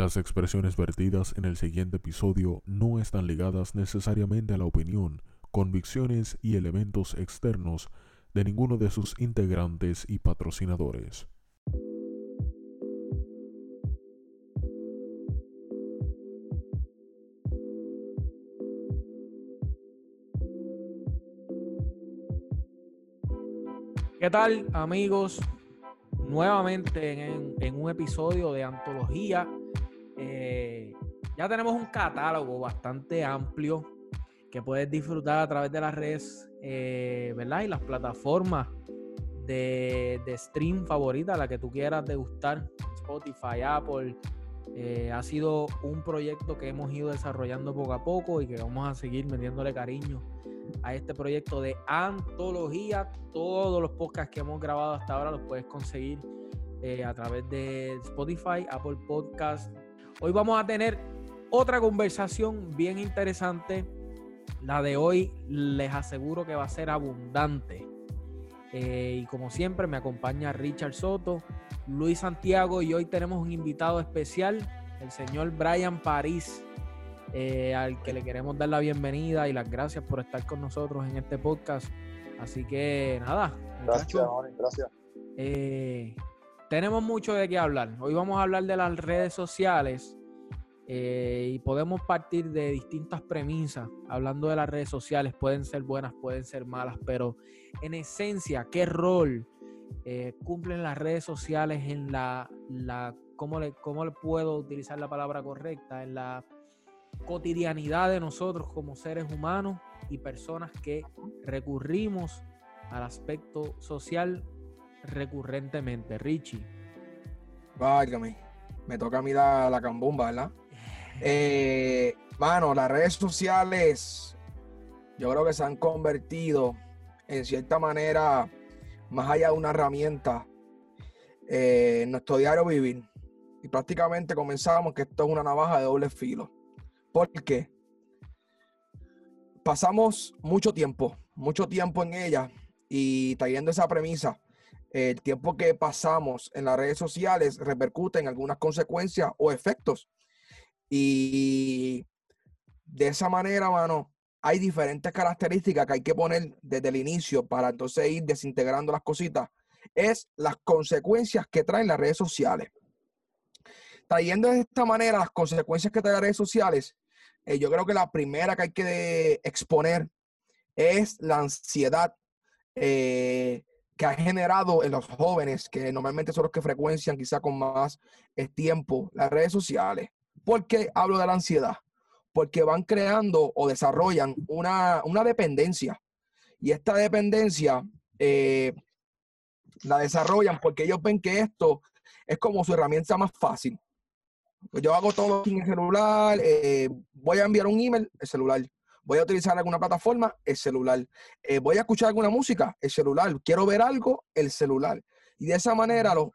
Las expresiones vertidas en el siguiente episodio no están ligadas necesariamente a la opinión, convicciones y elementos externos de ninguno de sus integrantes y patrocinadores. ¿Qué tal amigos? Nuevamente en, un episodio de antología. Ya tenemos un catálogo bastante amplio que puedes disfrutar a través de las redes, eh, ¿verdad? Y las plataformas de, stream favoritas, la que tú quieras degustar, Spotify, Apple. Eh, ha sido un proyecto que hemos ido desarrollando poco a poco y que vamos a seguir metiéndole cariño a este proyecto de antología. Todos los podcasts que hemos grabado hasta ahora los puedes conseguir eh, a través de Spotify, Apple Podcast. Hoy vamos a tener otra conversación bien interesante. La de hoy les aseguro que va a ser abundante. Eh, y como siempre me acompaña Richard Soto, Luis Santiago y hoy tenemos un invitado especial, el señor Brian París. Eh, al que le queremos dar la bienvenida y las gracias por estar con nosotros en este podcast. Así que nada. Gracias, gracias. Eh, tenemos mucho de qué hablar. Hoy vamos a hablar de las redes sociales eh, y podemos partir de distintas premisas. Hablando de las redes sociales, pueden ser buenas, pueden ser malas, pero en esencia, ¿qué rol cumplen las redes sociales en la, la ¿cómo le, cómo le puedo utilizar la palabra correcta? En la cotidianidad de nosotros como seres humanos y personas que recurrimos al aspecto social recurrentemente. Richie. Válgame, me toca a mí la, la cambumba, ¿verdad? Eh, mano, las redes sociales yo creo que se han convertido en cierta manera más allá de una herramienta eh, en nuestro diario vivir. Y prácticamente comenzamos que esto es una navaja de doble filo. Porque pasamos mucho tiempo, mucho tiempo en ella y trayendo esa premisa, el tiempo que pasamos en las redes sociales repercute en algunas consecuencias o efectos. Y de esa manera, mano, hay diferentes características que hay que poner desde el inicio para entonces ir desintegrando las cositas. Es las consecuencias que traen las redes sociales. Trayendo de esta manera las consecuencias que traen las redes sociales, eh, yo creo que la primera que hay que exponer es la ansiedad eh, que ha generado en los jóvenes, que normalmente son los que frecuencian quizá con más eh, tiempo las redes sociales. ¿Por qué hablo de la ansiedad? Porque van creando o desarrollan una, dependencia. Y esta dependencia la desarrollan porque ellos ven que esto es como su herramienta más fácil. Pues yo hago todo en el celular, eh, voy a enviar un email, el celular. Voy a utilizar alguna plataforma, el celular. Eh, voy a escuchar alguna música, el celular. Quiero ver algo, el celular. Y de esa manera los,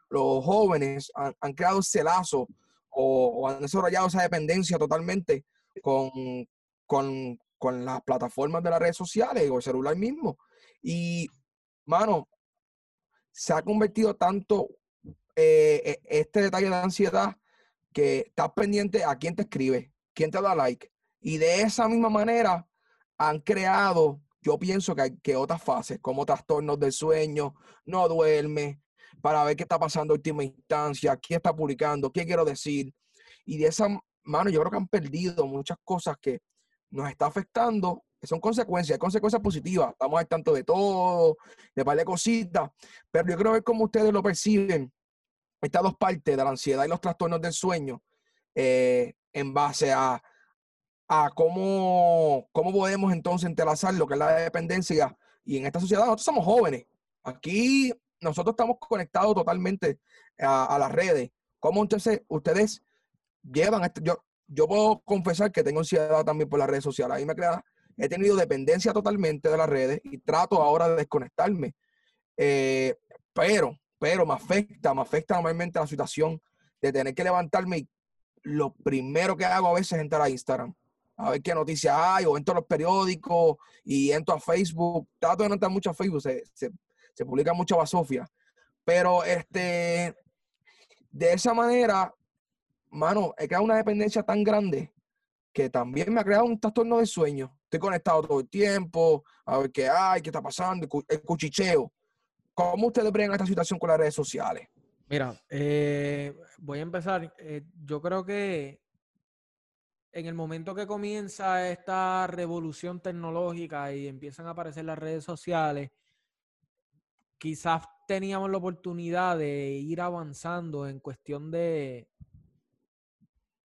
jóvenes han, creado ese lazo o, han desarrollado esa dependencia totalmente con, con, con las plataformas de las redes sociales o el celular mismo. Y, mano, se ha convertido tanto eh, e, este detalle de ansiedad que estás pendiente a quién te escribe, quién te da like. Y de esa misma manera han creado, yo pienso que que otras fases, como trastornos del sueño, no duerme, para ver qué está pasando en última instancia, quién está publicando, qué quiero decir. Y de esa mano yo creo que han perdido muchas cosas que nos está afectando, que son consecuencias, consecuencias positivas. Estamos al tanto de todo, de par de cositas, pero yo creo que como ustedes lo perciben, estas dos partes de la ansiedad y los trastornos del sueño eh, en base a, a cómo, cómo podemos entonces entrelazar lo que es la dependencia. Y en esta sociedad nosotros somos jóvenes. Aquí nosotros estamos conectados totalmente a, las redes. ¿Cómo entonces ustedes llevan esto? Yo, yo puedo confesar que tengo ansiedad también por las redes sociales. Ahí me crea, he tenido dependencia totalmente de las redes y trato ahora de desconectarme. Eh, pero pero me afecta, me afecta normalmente la situación de tener que levantarme y lo primero que hago a veces es entrar a Instagram, a ver qué noticias hay, o entro a los periódicos y entro a Facebook. Trato de no entrar mucho a Facebook, se, publica mucha basofia. Pero este, de esa manera, mano, he creado una dependencia tan grande que también me ha creado un trastorno de sueño. Estoy conectado todo el tiempo, a ver qué hay, qué está pasando, el cuchicheo. ¿Cómo ustedes ven esta situación con las redes sociales? Mira, eh, voy a empezar. Eh, yo creo que en el momento que comienza esta revolución tecnológica y empiezan a aparecer las redes sociales, quizás teníamos la oportunidad de ir avanzando en cuestión de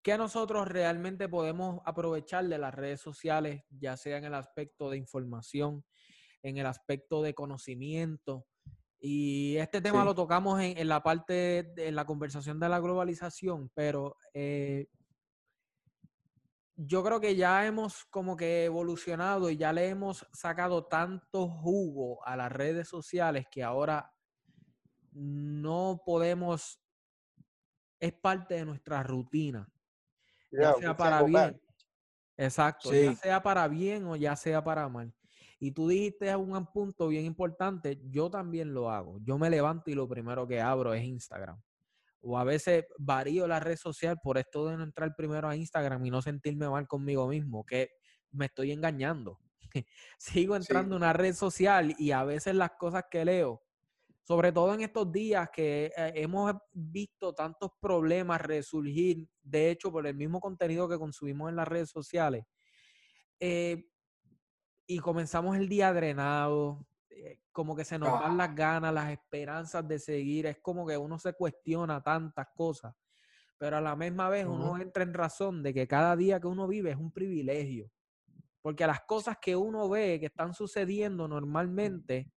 qué nosotros realmente podemos aprovechar de las redes sociales, ya sea en el aspecto de información, en el aspecto de conocimiento. Y este tema lo tocamos en, la parte de la conversación de la globalización, pero eh, yo creo que ya hemos como que evolucionado y ya le hemos sacado tanto jugo a las redes sociales que ahora no podemos, es parte de nuestra rutina. Ya sea para bien. Exacto, ya sea para bien o ya sea para mal. Y tú dijiste un punto bien importante, yo también lo hago. Yo me levanto y lo primero que abro es Instagram. O a veces varío la red social por esto de no entrar primero a Instagram y no sentirme mal conmigo mismo, que me estoy engañando. Sigo entrando en una red social y a veces las cosas que leo sobre todo en estos días que eh, hemos visto tantos problemas resurgir, de hecho, por el mismo contenido que consumimos en las redes sociales. Eh, y comenzamos el día drenado, eh, como que se nos van las ganas, las esperanzas de seguir, es como que uno se cuestiona tantas cosas, pero a la misma vez uno entra en razón de que cada día que uno vive es un privilegio, porque las cosas que uno ve que están sucediendo normalmente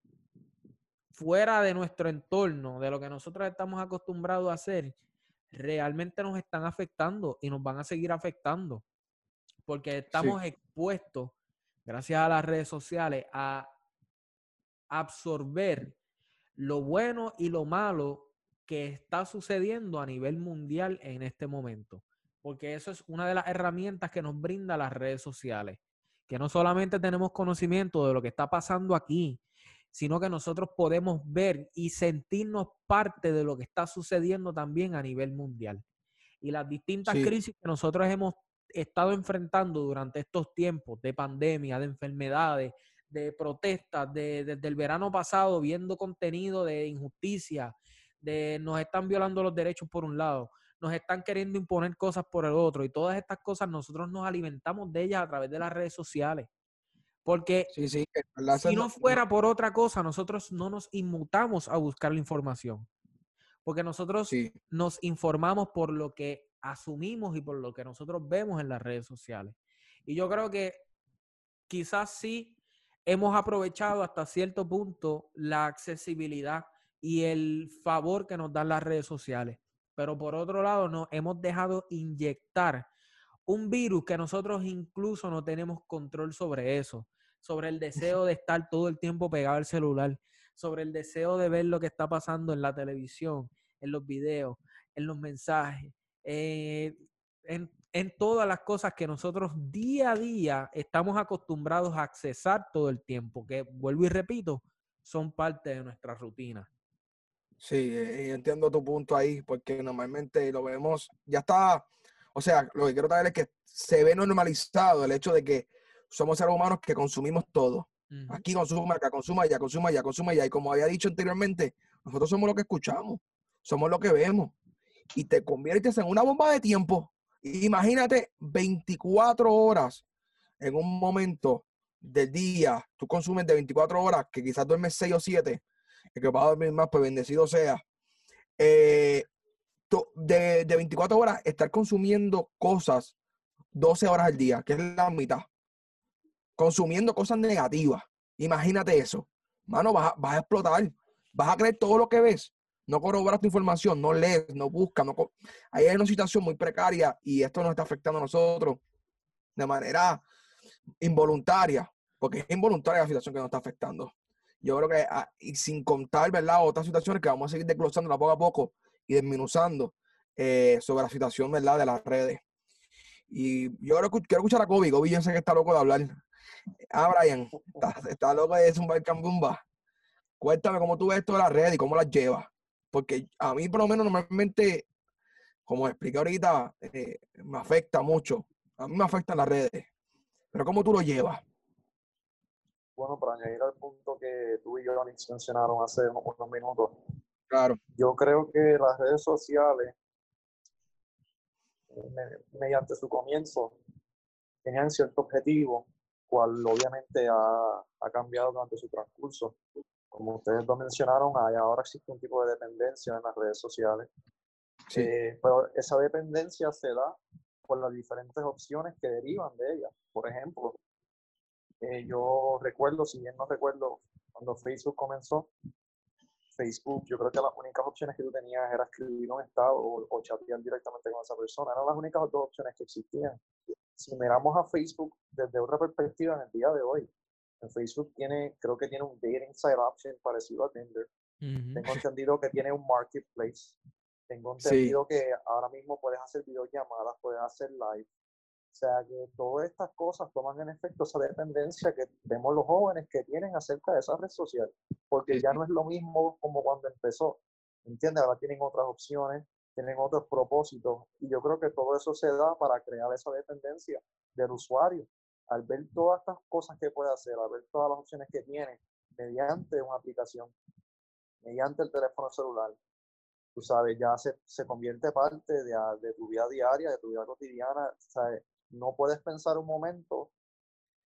fuera de nuestro entorno, de lo que nosotros estamos acostumbrados a hacer, realmente nos están afectando y nos van a seguir afectando. Porque estamos expuestos, gracias a las redes sociales, a absorber lo bueno y lo malo que está sucediendo a nivel mundial en este momento. Porque eso es una de las herramientas que nos brinda las redes sociales. Que no solamente tenemos conocimiento de lo que está pasando aquí, sino que nosotros podemos ver y sentirnos parte de lo que está sucediendo también a nivel mundial. Y las distintas crisis que nosotros hemos estado enfrentando durante estos tiempos de pandemia, de enfermedades, de protestas, de, desde el verano pasado, viendo contenido de injusticia, de nos están violando los derechos por un lado, nos están queriendo imponer cosas por el otro, y todas estas cosas nosotros nos alimentamos de ellas a través de las redes sociales. Porque si no fuera por otra cosa, nosotros no nos inmutamos a buscar la información. Porque nosotros nos informamos por lo que asumimos y por lo que nosotros vemos en las redes sociales. Y yo creo que quizás sí hemos aprovechado hasta cierto punto la accesibilidad y el favor que nos dan las redes sociales. Pero por otro lado, nos hemos dejado inyectar un virus que nosotros incluso no tenemos control sobre eso sobre el deseo de estar todo el tiempo pegado al celular, sobre el deseo de ver lo que está pasando en la televisión, en los videos, en los mensajes, eh, en, en, todas las cosas que nosotros día a día estamos acostumbrados a accesar todo el tiempo, que vuelvo y repito, son parte de nuestra rutina. Sí, eh, entiendo tu punto ahí, porque normalmente lo vemos, ya está, o sea, lo que quiero traer es que se ve normalizado el hecho de que somos seres humanos que consumimos todo. Aquí consuma, acá consuma, allá consuma, allá consuma, allá. Y como había dicho anteriormente, nosotros somos lo que escuchamos, somos lo que vemos. Y te conviertes en una bomba de tiempo. Imagínate 24 horas en un momento del día, tú consumes de 24 horas, que quizás duermes 6 o 7, el que va a dormir más, pues bendecido sea. Eh, de, de 24 horas, estar consumiendo cosas 12 horas al día, que es la mitad consumiendo cosas negativas. Imagínate eso. Mano, vas a, vas a explotar. Vas a creer todo lo que ves. No corroboras tu información, no lees, no buscas. No Ahí hay una situación muy precaria y esto nos está afectando a nosotros de manera involuntaria, porque es involuntaria la situación que nos está afectando. Yo creo que, ah, y sin contar, ¿verdad? Otras situaciones que vamos a seguir desglosando poco a poco y desminuzando eh, sobre la situación, ¿verdad? De las redes. Y yo quiero, quiero escuchar a Kobe. Kobe yo sé que está loco de hablar. Ah, Brian, está, loco de zumbar cambumba. Cuéntame cómo tú ves esto de las redes y cómo las llevas. Porque a mí, por lo menos, normalmente como expliqué ahorita, eh, me afecta mucho. A mí me afectan las redes. Pero ¿cómo tú lo llevas? Bueno, para añadir al punto que tú y yo mencionaron hace unos minutos, Claro. yo creo que las redes sociales, eh, mediante su comienzo, tenían cierto objetivo, cual obviamente ha, ha cambiado durante su transcurso. Como ustedes lo mencionaron, hay, ahora existe un tipo de dependencia en las redes sociales. Sí. Eh, pero esa dependencia se da por las diferentes opciones que derivan de ella. Por ejemplo, eh, yo recuerdo, si bien no recuerdo, cuando Facebook comenzó, Facebook, yo creo que las únicas opciones que tú tenías era escribir un estado o, o chatear directamente con esa persona. Eran las únicas dos opciones que existían. Si miramos a Facebook desde otra perspectiva en el día de hoy, en Facebook tiene, creo que tiene un dating site option parecido a Tinder. Tengo entendido que tiene un marketplace. Tengo Sí. entendido que ahora mismo puedes hacer videollamadas, puedes hacer live. O sea que todas estas cosas toman en efecto esa dependencia que vemos los jóvenes que tienen acerca de esa red social. Porque Sí, ya no es lo mismo como cuando empezó. ¿Entiendes? Ahora tienen otras opciones, tienen otros propósitos. Y yo creo que todo eso se da para crear esa dependencia del usuario. Al ver todas estas cosas que puede hacer, al ver todas las opciones que tiene mediante una aplicación, mediante el teléfono celular, tú sabes, ya se, se convierte parte de, tu vida diaria, de tu vida cotidiana. ¿sabes? No puedes pensar un momento,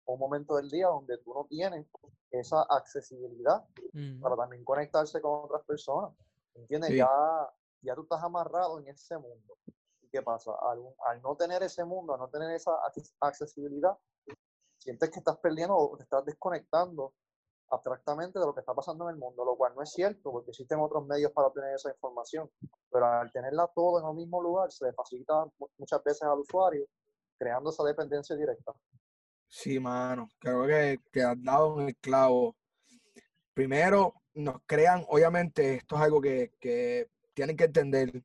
un momento del día donde tú no tienes esa accesibilidad para también conectarse con otras personas. ¿Entiendes? Sí. Ya, ya tú estás amarrado en ese mundo. ¿Y qué pasa? Al, al no tener ese mundo, al no tener esa acces- accesibilidad, sientes que estás perdiendo o te estás desconectando abstractamente de lo que está pasando en el mundo, lo cual no es cierto, porque existen otros medios para obtener esa información. Pero al tenerla todo en el mismo lugar, se le facilita mu- muchas veces al usuario, creando esa dependencia directa. Sí, mano. Creo que, que has dado el clavo. Primero, nos crean, obviamente, esto es algo que, tienen que entender.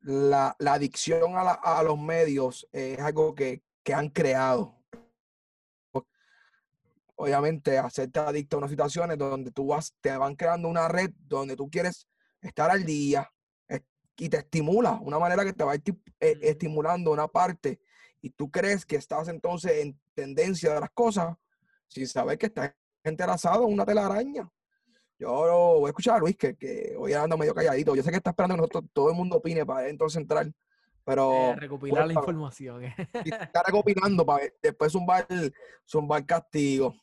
La, adicción a, los medios es algo que han creado. Obviamente, hacerte adicto a unas situaciones donde tú vas, te van creando una red donde tú quieres estar al día y te estimula, una manera que te va Ujú. estimulando una parte y tú crees que estás entonces en tendencia de las cosas sin saber que estás entrelazado en una telaraña. Yo voy a escuchar a Luis, que, que hoy anda medio calladito. Yo sé que está esperando que nosotros, todo el mundo opine para entonces entrar, pero Eh, recopilar la información. está recopilando para después zumbar, zumbar castigo.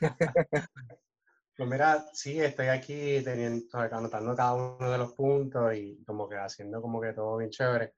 Pues mira, sí, estoy aquí teniendo, anotando cada uno de los puntos y como que haciendo como que todo bien chévere.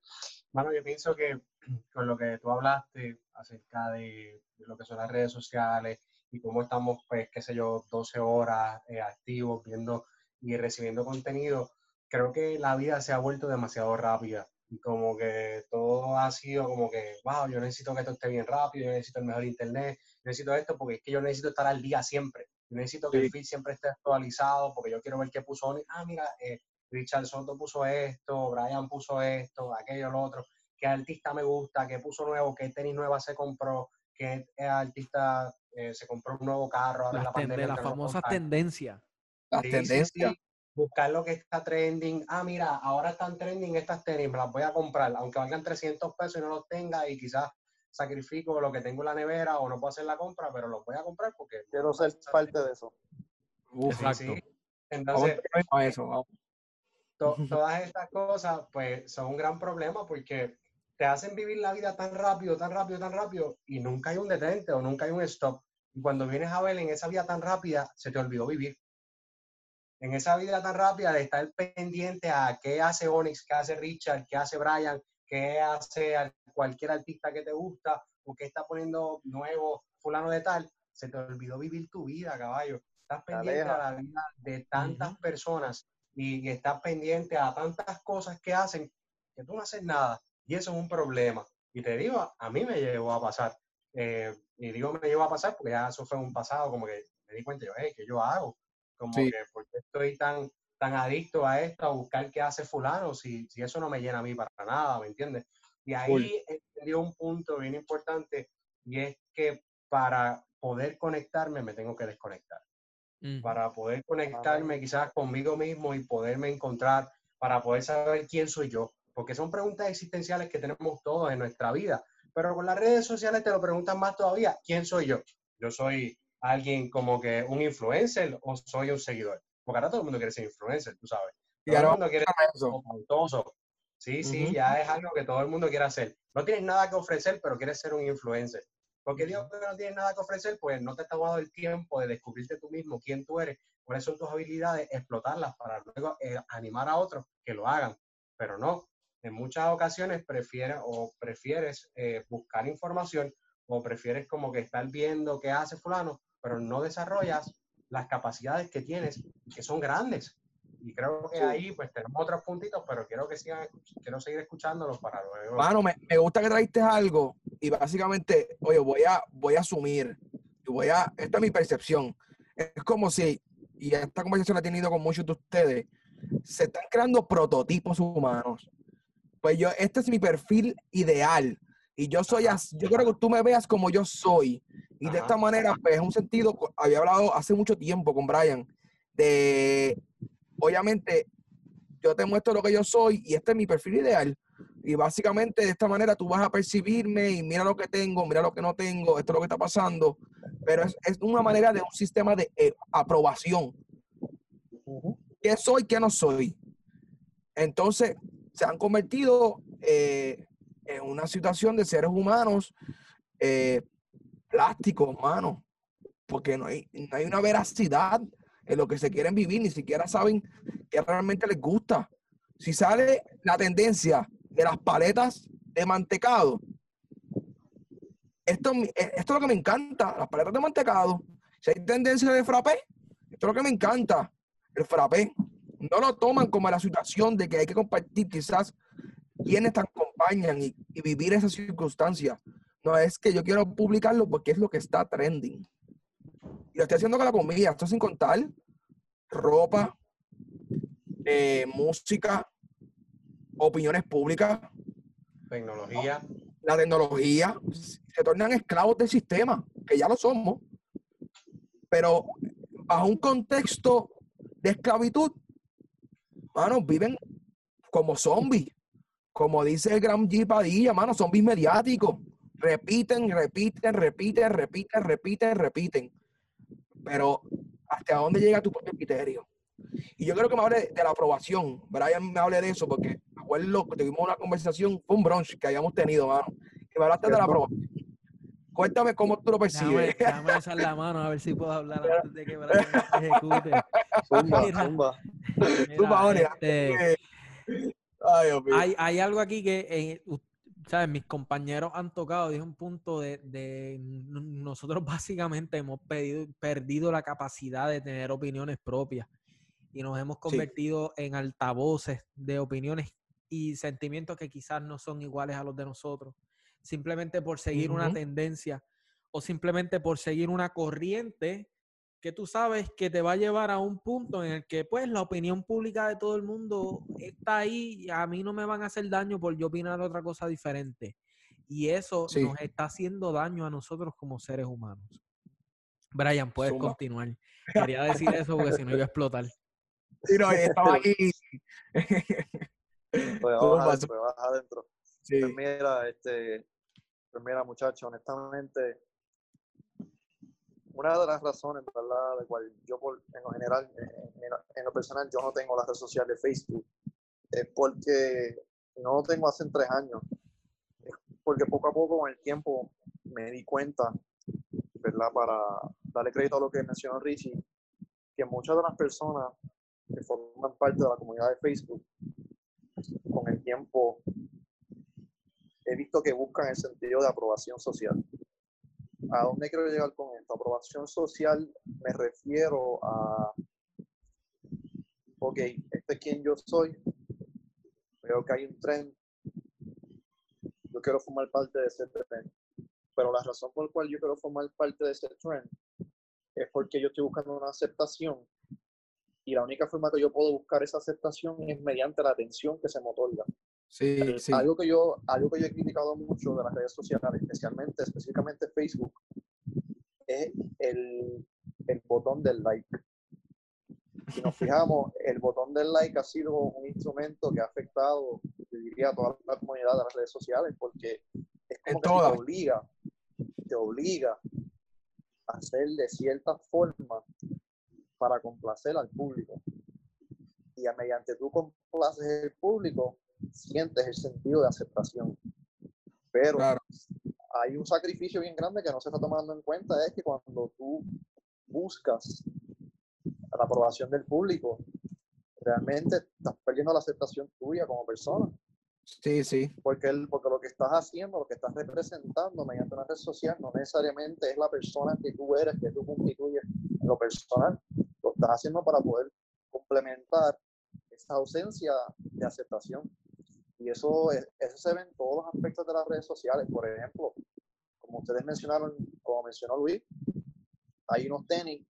Bueno, yo pienso que con lo que tú hablaste acerca de, lo que son las redes sociales y cómo estamos, pues, qué sé yo, 12 horas eh, activos viendo y recibiendo contenido, creo que la vida se ha vuelto demasiado rápida y como que todo ha sido como que, wow, yo necesito que esto esté bien rápido, yo necesito el mejor internet, necesito esto porque es que yo necesito estar al día siempre. Yo necesito que Sí. el feed siempre esté actualizado porque yo quiero ver qué puso. Ah, mira, eh, Richard Soto puso esto, Brian puso esto, aquello, lo otro. ¿Qué artista me gusta? ¿Qué puso nuevo? ¿Qué tenis nueva se compró? ¿Qué eh, artista eh, se compró un nuevo carro ahora Las, la pandemia? las no famosas contaron? tendencias. Las Sí, sí, tendencias. sí. Buscar lo que está trending. Ah, mira, ahora están trending estas tenis, me las voy a comprar, aunque valgan 300 pesos y no los tenga y quizás sacrifico lo que tengo en la nevera o no puedo hacer la compra, pero los voy a comprar porque Quiero ser parte de eso. Exacto. sí. Entonces, a eso. vamos. to- todas estas cosas, pues, son un gran problema porque te hacen vivir la vida tan rápido, tan rápido, tan rápido, y nunca hay un detente o nunca hay un stop. Y cuando vienes a ver en esa vida tan rápida, se te olvidó vivir. En esa vida tan rápida de estar pendiente a qué hace Onyx, qué hace Richard, qué hace Brian, qué hace al- cualquier artista que te gusta, o qué está poniendo nuevo fulano de tal, se te olvidó vivir tu vida, caballo. Estás Te pendiente a la vida de tantas Ujú. personas y, y estás pendiente a tantas cosas que hacen que tú no haces nada. Y eso es un problema. Y te digo, a mí me llegó a pasar. Eh, y digo me llegó a pasar porque ya eso fue un pasado, como que me di cuenta, yo, hey, ¿qué yo hago? Como Sí. que, ¿por qué estoy tan, tan adicto a esto, a buscar qué hace fulano, si, si eso no me llena a mí para nada, ¿me entiendes? Y ahí entendí un punto bien importante y es que para poder conectarme me tengo que desconectar para poder conectarme quizás conmigo mismo y poderme encontrar, para poder saber quién soy yo. porque son preguntas existenciales que tenemos todos en nuestra vida. Pero con las redes sociales te lo preguntan más todavía, ¿quién soy yo? Yo soy alguien como que un influencer o soy un seguidor. Porque ahora todo el mundo quiere ser influencer, tú sabes. Todo el mundo quiere ser. Sí, sí, ya es algo que todo el mundo quiere hacer. No tienes nada que ofrecer, pero quieres ser un influencer. Porque Dios que no tienes nada que ofrecer, pues no te está dando el tiempo de descubrirte tú mismo, quién tú eres, cuáles son tus habilidades, explotarlas para luego eh, animar a otros que lo hagan. Pero no, en muchas ocasiones prefieres o prefieres eh, buscar información o prefieres como que estar viendo qué hace fulano, pero no desarrollas las capacidades que tienes, que son grandes. Y creo que ahí pues tenemos otros puntitos, pero quiero que sigan, quiero seguir escuchándolos para luego. Mano, me, me gusta que traiste algo y básicamente, oye, voy a, voy a asumir, voy a, esta es mi percepción. Es como si, y esta conversación la he tenido con muchos de ustedes, se están creando prototipos humanos. Pues yo, este es mi perfil ideal. Y yo soy así, yo quiero que tú me veas como yo soy. Y de esta manera, pues, en un sentido, había hablado hace mucho tiempo con Brian, de, obviamente, yo te muestro lo que yo soy y este es mi perfil ideal. Y básicamente de esta manera tú vas a percibirme y mira lo que tengo, mira lo que no tengo, esto es lo que está pasando. Pero es, es una manera de un sistema de eh, aprobación. ¿Qué soy, qué no soy? Entonces, se han convertido eh, en una situación de seres humanos eh, plásticos, mano. Porque no hay, no hay una veracidad en lo que se quieren vivir, ni siquiera saben qué realmente les gusta. Si sale la tendencia de las paletas de mantecado. Esto, esto es lo que me encanta, las paletas de mantecado. Si hay tendencia de frappé, esto es lo que me encanta, el frappé. No lo toman como la situación de que hay que compartir quizás quienes te acompañan y, y vivir esa circunstancia. No, es que yo quiero publicarlo porque es lo que está trending. Y lo estoy haciendo con la comida, esto sin contar ropa, eh, música, opiniones públicas, Tecnología. la tecnología, se tornan esclavos del sistema, que ya lo somos, pero bajo un contexto de esclavitud, mano, viven como zombies, como dice el gran G. Padilla, mano, zombies mediáticos, repiten, repiten, repiten, repiten, repiten, repiten, pero ¿hasta dónde llega tu propio criterio? Y yo creo que me hable de la aprobación. Brian me hable de eso porque me acuerdo que tuvimos una conversación, fue un brunch que habíamos tenido, mano. Que me hablaste de la aprobación. Cuéntame cómo tú lo percibes. Déjame, déjame la mano a ver si puedo hablar antes de que Brian me ejecute. Zumba, Mira. zumba. Mira, Tú, Paola, este, Ay, Dios mío. hay, hay algo aquí que, eh, ¿sabes? Mis compañeros han tocado, dije un punto de, de nosotros básicamente hemos pedido- perdido la capacidad de tener opiniones propias y nos hemos convertido en altavoces de opiniones y sentimientos que quizás no son iguales a los de nosotros, simplemente por seguir una tendencia o simplemente por seguir una corriente que tú sabes que te va a llevar a un punto en el que pues la opinión pública de todo el mundo está ahí y a mí no me van a hacer daño por yo opinar otra cosa diferente. Y eso Sí. nos está haciendo daño a nosotros como seres humanos. Brian, puedes continuar. Quería decir eso porque si no iba a explotar. Sí, no, estaba aquí. Pues zumba. pues vas adentro. Sí. Pues mira, este, pues mira, muchachos, honestamente, una de las razones, ¿verdad?, de cual yo, por, en lo general, en, lo personal, yo no tengo la red social de Facebook, es porque no lo tengo hace tres años. Es porque poco a poco, con el tiempo, me di cuenta, ¿verdad?, para darle crédito a lo que mencionó Richie, que muchas de las personas que forman parte de la comunidad de Facebook, con el tiempo he visto que buscan el sentido de aprobación social. ¿A dónde quiero llegar con esto? Aprobación social me refiero a, ok, este es quien yo soy, veo que hay un tren, yo quiero formar parte de ese tren, pero la razón por la cual yo quiero formar parte de ese tren es porque yo estoy buscando una aceptación y la única forma que yo puedo buscar esa aceptación es mediante la atención que se me otorga. Sí, sí. Algo que yo, algo que yo he criticado mucho de las redes sociales, especialmente, específicamente Facebook, es el, el botón del like. Si nos fijamos, el botón del like ha sido un instrumento que ha afectado yo diría a toda la comunidad de las redes sociales, porque es como que te obliga, te obliga a hacer de cierta forma para complacer al público. Y mediante tú complaces el público, sientes el sentido de aceptación. Pero Claro. hay un sacrificio bien grande que no se está tomando en cuenta, es que cuando tú buscas la aprobación del público, realmente estás perdiendo la aceptación tuya como persona, Sí, sí. porque, el, porque lo que estás haciendo, lo que estás representando mediante una red social, no necesariamente es la persona que tú eres, que tú constituyes en lo personal, lo estás haciendo para poder complementar esa ausencia de aceptación. Y eso, es- eso se ve en todos los aspectos de las redes sociales. Por ejemplo, como ustedes mencionaron, como mencionó Luis, hay unos tenis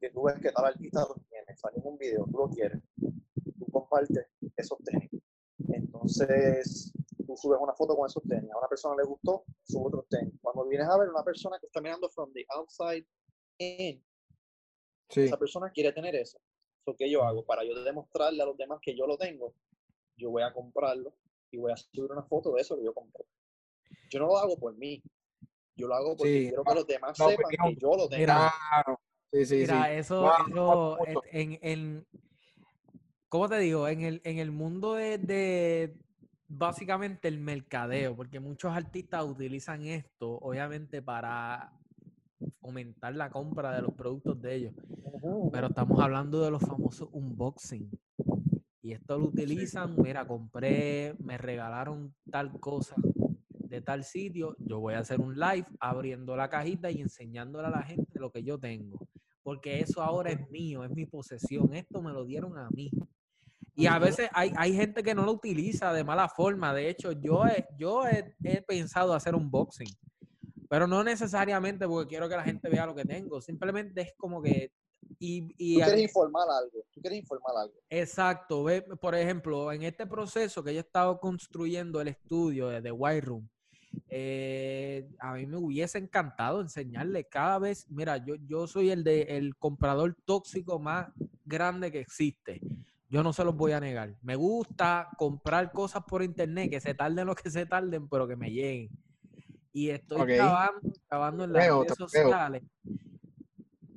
que tú ves que tal artista los tiene, sale en un video, tú lo quieres, tú compartes esos tenis. Entonces, tú subes una foto con esos tenis, a una persona le gustó, sube otros tenis. Cuando vienes a ver una persona que está mirando from the outside in, Sí. esa persona quiere tener eso. So, ¿Qué yo hago? Para yo demostrarle a los demás que yo lo tengo, yo voy a comprarlo y voy a subir una foto de eso que yo compré. Yo no lo hago por mí, yo lo hago porque Sí, quiero que los demás sepan opinión. que yo lo tengo. Mira, Claro. Sí, sí, Mira, sí. eso, Wow, eso en, en, ¿cómo te digo? En el, en el mundo de, de básicamente el mercadeo, porque muchos artistas utilizan esto, obviamente, para fomentar la compra de los productos de ellos. Pero estamos hablando de los famosos unboxing. Y esto lo utilizan, mira, compré, me regalaron tal cosa de tal sitio, yo voy a hacer un live abriendo la cajita y enseñándole a la gente lo que yo tengo. Porque eso ahora es mío, es mi posesión. Esto me lo dieron a mí. Y a veces hay, hay gente que no lo utiliza de mala forma. De hecho, yo he, yo he, he pensado hacer un boxing. Pero no necesariamente porque quiero que la gente vea lo que tengo. Simplemente es como que... Y, y Tú quieres informar algo, tú quieres informar algo. Exacto. Ve, por ejemplo, en este proceso que yo he estado construyendo el estudio de The White Room, eh, a mí me hubiese encantado enseñarle cada vez, mira, yo, yo soy el de el comprador tóxico más grande que existe. Yo no se los voy a negar. Me gusta comprar cosas por internet, que se tarden lo que se tarden, pero que me lleguen. Y estoy Ok. trabajando, trabajando en las Veo, redes te veo.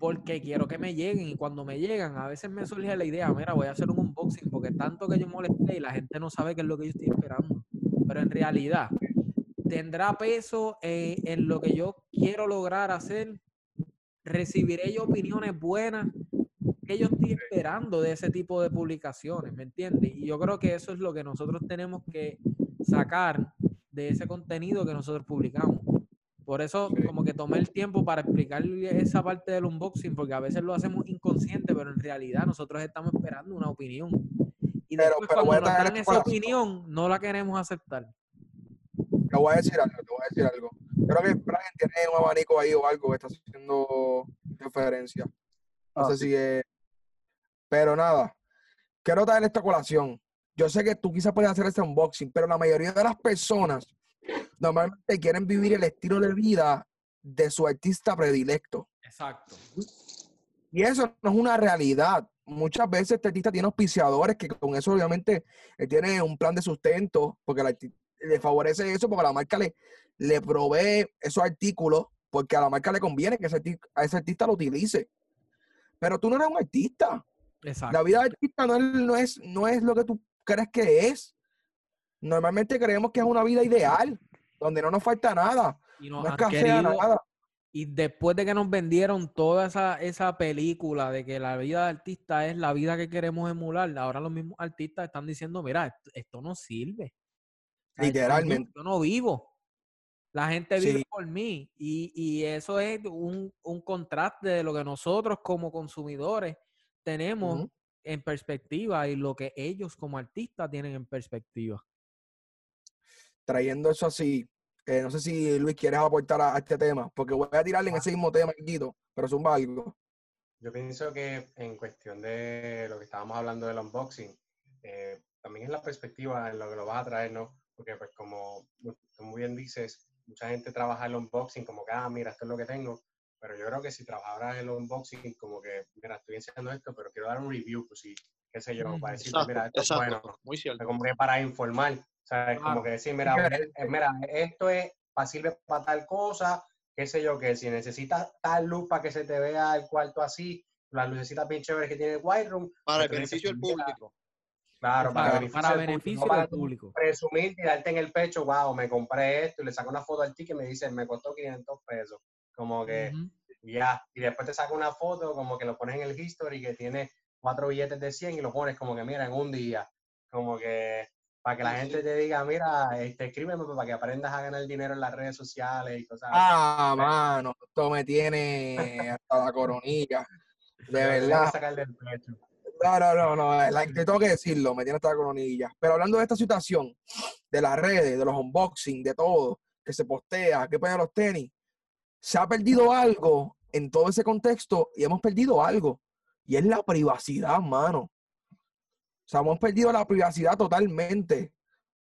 Porque quiero que me lleguen y cuando me llegan a veces me surge la idea, mira, voy a hacer un unboxing porque tanto que yo molesté y la gente no sabe qué es lo que yo estoy esperando. Pero en realidad, ¿tendrá peso eh, en lo que yo quiero lograr hacer? ¿Recibiré opiniones buenas? ¿Qué yo estoy esperando de ese tipo de publicaciones? ¿Me entiendes? Y yo creo que eso es lo que nosotros tenemos que sacar de ese contenido que nosotros publicamos. Por eso, como que tomé el tiempo para explicar esa parte del unboxing, porque a veces lo hacemos inconsciente, pero en realidad nosotros estamos esperando una opinión. Y Pero- después, pero cuando nos dan esa opinión, no la queremos aceptar. Te voy a decir algo, te voy a decir algo. Creo que Brian tiene un abanico ahí o algo que está haciendo referencia. No Ah, sé si es. Pero nada, quiero traer esta colación. Yo sé que tú quizás puedes hacer este unboxing, pero la mayoría de las personas normalmente quieren vivir el estilo de vida de su artista predilecto. Exacto. Y eso no es una realidad. Muchas veces este artista tiene auspiciadores que con eso obviamente él tiene un plan de sustento porque le favorece eso porque la marca le, le provee esos artículos porque a la marca le conviene que ese a ese artista lo utilice. Pero tú no eres un artista. Exacto. La vida de artista no es, no, es, no es lo que tú crees que es. Normalmente creemos que es una vida ideal, donde no nos falta nada, Y nos no escasea nada. Y después de que nos vendieron toda esa, esa película de que la vida de artista es la vida que queremos emular, ahora los mismos artistas están diciendo, mira, esto, esto no sirve. Literalmente. Yo, no vivo. La gente vive Sí. por mí. Y, y eso es un, un contraste de lo que nosotros como consumidores tenemos en perspectiva y lo que ellos como artistas tienen en perspectiva. Trayendo eso así, eh, no sé si Luis quieres aportar a, a este tema, porque voy a tirarle en ese mismo tema, Quito, pero es un algo. Yo pienso que en cuestión de lo que estábamos hablando del unboxing, eh, también es la perspectiva en lo que lo vas a traer, ¿no? Porque pues como tú muy bien dices, mucha gente trabaja el unboxing como que, ah, mira, esto es lo que tengo, pero yo creo que si trabajaras el unboxing como que, mira, estoy enseñando esto, pero quiero dar un review, pues sí, qué sé yo, para decir, mira, esto es bueno, muy cierto. como que para informar, sea, es como que decir, mira, Diferente. eh, mira, esto es para sirve para tal cosa, qué sé yo, que si necesitas tal luz para que se te vea el cuarto así, las lucecitas bien chéveres que tiene el White Room, Para el beneficio del público. claro, para, Para, beneficio, para del público, beneficio para del público. presumir y darte en el pecho, wow, me compré esto, y le saco una foto al ticket y me dice, me costó 500 pesos. Como que, Ujú. ya, y después te saca una foto, como que lo pones en el history, que tiene cuatro billetes de 100 y lo pones como que, mira, en un día, como que para que la gente te diga, mira, este, escríbeme para que aprendas a ganar dinero en las redes sociales y cosas así. Ah, mano, esto me tiene hasta la coronilla. De verdad. sacar del pecho. No, no, no, no, la- te tengo que decirlo, me tiene hasta la coronilla. Pero hablando de esta situación, de las redes, de los unboxing, de todo, que se postea, que ponen los tenis, se ha perdido algo en todo ese contexto y hemos perdido algo. Y es la privacidad, mano. Sea, hemos perdido la privacidad totalmente.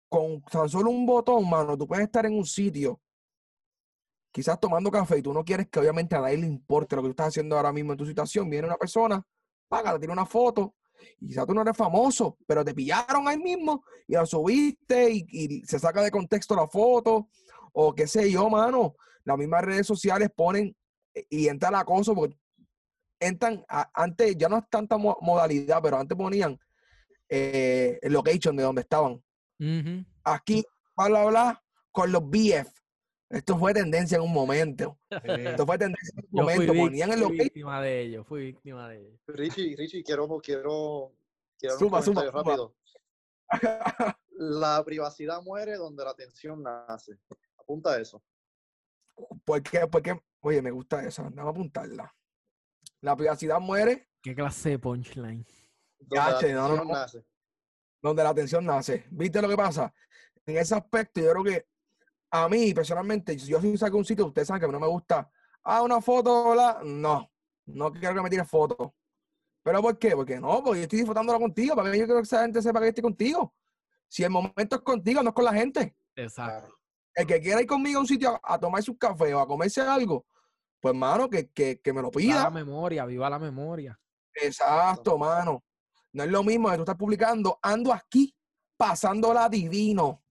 Con tan solo un botón, mano, tú puedes estar en un sitio, quizás tomando café y tú no quieres que obviamente a nadie le importe lo que tú estás haciendo ahora mismo en tu situación. Viene una persona, paga, le tira una foto y quizás tú no eres famoso, pero te pillaron ahí mismo y la subiste y, y se saca de contexto la foto o qué sé yo, mano. Las mismas redes sociales ponen eh, y entra el acoso porque entran, antes ya no es tanta mo- modalidad, pero antes ponían eh, el location de donde estaban. Aquí, bla, bla, bla, con los BF. Esto fue tendencia en un momento. Esto fue tendencia en un Yo fui, momento. vic- Ponían el fui location. víctima de ello, fui víctima de ello. Richie, Richie, quiero, quiero, quiero un Suma, suma, rápido. La privacidad muere donde la atención nace. Apunta eso. ¿Por qué? Porque, oye, me gusta esa. Vamos a apuntarla. La privacidad muere ¿Qué clase de punchline? Donde Ya, la che, no, no, atención no. nace. donde la atención nace. ¿Viste lo que pasa? En ese aspecto, yo creo que a mí, personalmente, si yo si saco un sitio, ustedes saben que a mí no me gusta. Ah, una foto, ¿verdad? No. No quiero que me tires fotos. ¿Pero por qué? Porque no, porque yo estoy disfrutándolo contigo. Para que yo quiero que esa gente sepa que estoy contigo. Si el momento es contigo, no es con la gente. Exacto. El que quiera ir conmigo a un sitio a, a tomarse un café o a comerse algo, pues, mano, que, que, que me lo Viva la pida. memoria, viva la memoria. Exacto, mano. No es lo mismo que tú estás publicando, ando aquí pasándola divino.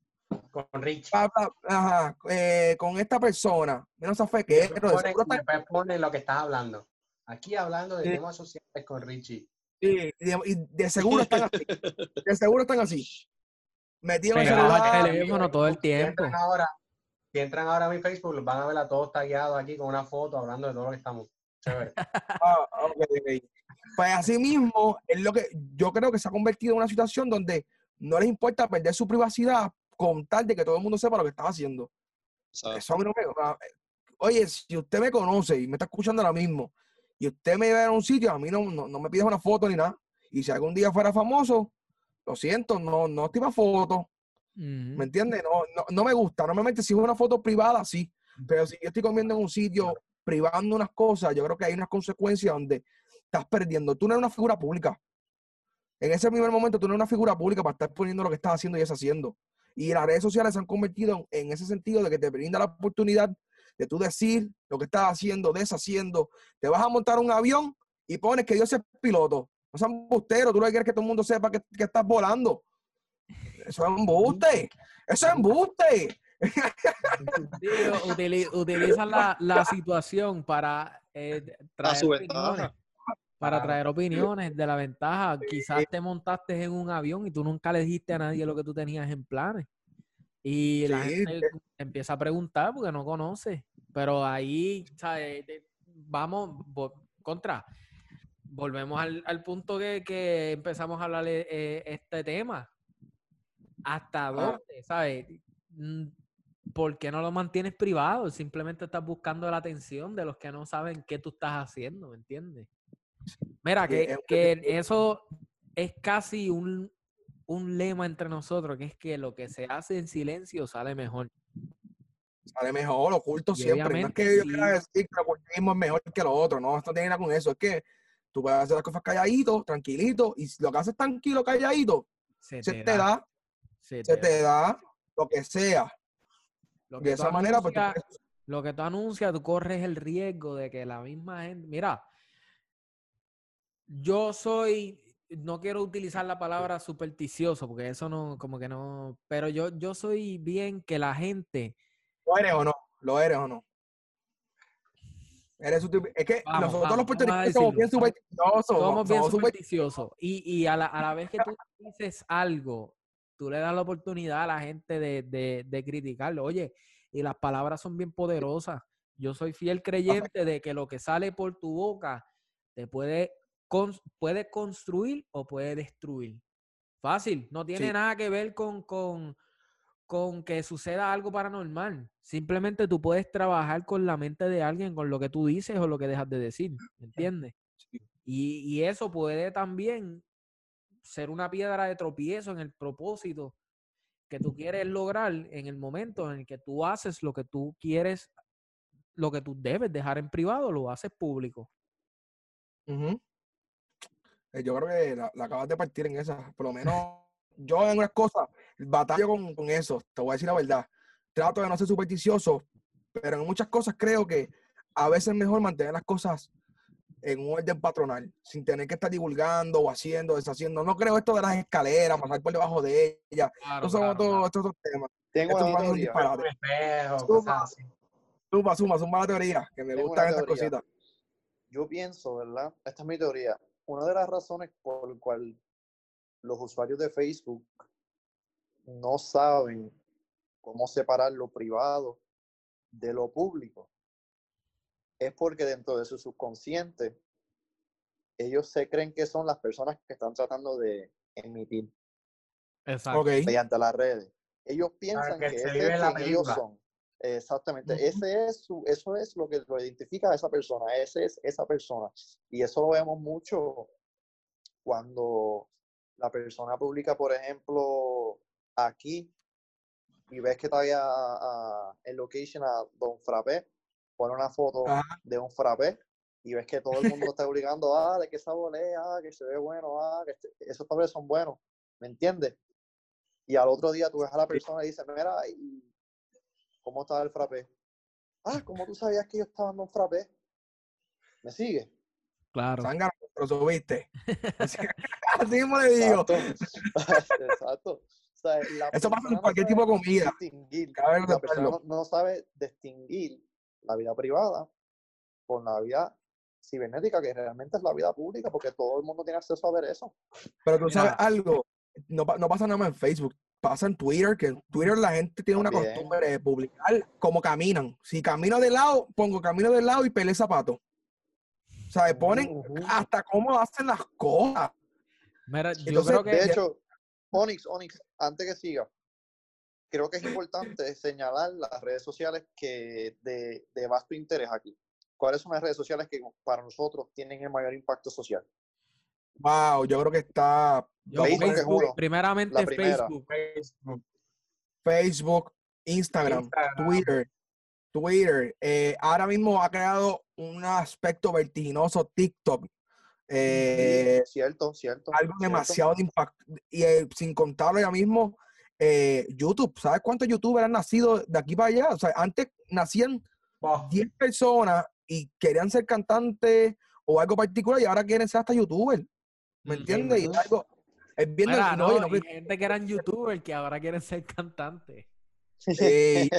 Con Rich. ajá, eh, con esta persona. Mira esa fe Y que después de pone- seguro y está- después pone lo que estás hablando. Aquí hablando de Sí. temas sociales con Richie. sí, y de, y de seguro están así. De seguro están así. Metidos en el celular. teléfono todo el Si tiempo. entran ahora, si entran ahora a mi Facebook, van a ver a todos tagueados aquí con una foto hablando de todo lo que estamos. Chévere. Ah. Pues así mismo, es lo que yo creo que se ha convertido en una situación donde no les importa perder su privacidad con tal de que todo el mundo sepa lo que estás haciendo. Eso a mí no me- Oye, si usted me conoce y me está escuchando ahora mismo y usted me ve en un sitio, a mí no, no, no me pides una foto ni nada. Y si algún día fuera famoso, lo siento, no, no estoy para foto. ¿Me entiendes? No, no, no me gusta. Normalmente si es una foto privada, sí. Pero si yo estoy comiendo en un sitio privando unas cosas, yo creo que hay unas consecuencias donde estás perdiendo. Tú no eres una figura pública. En ese primer momento tú no eres una figura pública para estar poniendo lo que estás haciendo y deshaciendo. Y las redes sociales se han convertido en, ese sentido de que te brinda la oportunidad de tú decir lo que estás haciendo, deshaciendo. Te vas a montar un avión y pones que Dios es piloto. No seas embustero, tú lo que quieres es que todo el mundo sepa que, que estás volando. Eso es embuste. Eso es embuste. Sí, u- utili- utilizan la, la situación para eh, traer opiniones. Para traer opiniones de la ventaja. Quizás te montaste en un avión y tú nunca le dijiste a nadie lo que tú tenías en planes. Y la Sí, gente empieza a preguntar porque no conoce. Pero ahí, ¿sabes? Vamos, contra. Volvemos al, al punto que, que empezamos a hablar de eh, este tema. ¿Hasta dónde? ¿Sabes? ¿Por qué no lo mantienes privado? Simplemente estás buscando la atención de los que no saben qué tú estás haciendo, ¿me entiendes? Mira, que, es- que eso es casi un, un lema entre nosotros, que es que lo que se hace en silencio sale mejor. Sale mejor, oculto Y siempre. No es que yo sí. quiera decir que el ocultismo es mejor que lo otro, no, esto tiene nada con eso. Es que tú puedes hacer las cosas calladito, tranquilito, y lo que haces tranquilo, calladito, Se se te da, da, se se te da. te da lo que sea. Lo De que esa manera, pues tú puedes- lo que tú anuncias, tú corres el riesgo de que la misma gente. Mira, yo soy no quiero utilizar la palabra supersticioso, porque eso no, como que no, pero yo, yo soy bien que la gente... ¿Lo eres o no? ¿Lo eres o no? Eres es que Vamos, nosotros vamos, los puertorriqueños somos bien supersticiosos. Somos bien supersticiosos. Y, y a, la, a la vez que tú dices algo, tú le das la oportunidad a la gente de, de, de criticarlo. Oye, y las palabras son bien poderosas. Yo soy fiel creyente de que lo que sale por tu boca te puede, cons- puede construir o puede destruir. Fácil, no tiene Sí. nada que ver con, con, con que suceda algo paranormal. Simplemente tú puedes trabajar con la mente de alguien, con lo que tú dices o lo que dejas de decir, ¿me entiendes? Sí. Y, y eso puede también ser una piedra de tropiezo en el propósito que tú quieres lograr en el momento en el que tú haces lo que tú quieres, lo que tú debes dejar en privado, lo haces público. Eh, Yo creo que la, la acabas de partir en esa. Por lo menos yo en unas cosas batallo con, con eso. Te voy a decir la verdad. Trato de no ser supersticioso, pero en muchas cosas creo que a veces es mejor mantener las cosas en un orden patronal, sin tener que estar divulgando o haciendo, deshaciendo. No creo esto de las escaleras, pasar por debajo de ellas. Claro, Estos son claro, otros claro. estos otros temas. Tengo Esto una teoría. espejo, Suma. así. Suma, suma, suma la teoría, que me Tengo gustan estas cositas. Yo pienso, ¿verdad? Esta es mi teoría. Una de las razones por la cual los usuarios de Facebook no saben cómo separar lo privado de lo público es porque dentro de su subconsciente ellos se creen que son las personas que están tratando de emitir Exacto. Ok. mediante las redes. Ellos piensan que que, se ese es la quien ellos son. Exactamente. Ujú. Ese es su, eso es lo que lo identifica a esa persona. Ese es esa persona. Y eso lo vemos mucho cuando la persona publica, por ejemplo, aquí y ves que todavía a- en location a Don Frappé, pone una foto Ajá. de un frappé y ves que todo el mundo lo está publicando, ah, de qué sabor es, ah, que se ve bueno, ah, que este- esos frappés son buenos, ¿me entiendes? Y al otro día tú ves a la persona y dices, mira, ¿y cómo estaba el frappé? Ah, ¿cómo tú sabías que yo estaba dando un frappé? ¿Me sigue? Claro. Zángano, pero subiste. Así, así mismo le digo. Exacto. Exacto. O sea, la Eso pasa en no cualquier tipo de comida. distinguir, la persona no, no sabe distinguir la vida privada con la vida cibernética, que realmente es la vida pública, porque todo el mundo tiene acceso a ver eso. Pero tú sabes Mira. algo, no, no pasa nada más en Facebook, pasa en Twitter, que en Twitter la gente tiene una costumbre de publicar cómo caminan. Si camino de lado, pongo camino de lado y pelé zapato. O sea, ponen hasta cómo hacen las cosas. Mira, yo Entonces, creo que De hecho, Onyx, Onyx, antes que siga, creo que es importante señalar las redes sociales que de, de vasto interés aquí. ¿Cuáles son las redes sociales que para nosotros tienen el mayor impacto social? Wow, yo creo que está yo- Facebook Facebook, primeramente. Facebook. Facebook, Facebook, Instagram, Instagram. Twitter, Twitter. Eh, ahora mismo ha creado un aspecto vertiginoso TikTok. Eh, cierto, cierto. algo cierto. demasiado de impacto. Y eh, sin contarlo ya mismo, eh, YouTube. ¿Sabes cuántos youtubers han nacido de aquí para allá? O sea, antes nacían Bah, 10 personas y querían ser cantantes o algo particular y ahora quieren ser hasta youtuber. ¿Me entiendes? Y es algo. Es bien Mira, no, y no, no y que- gente que eran youtubers que ahora quieren ser cantantes.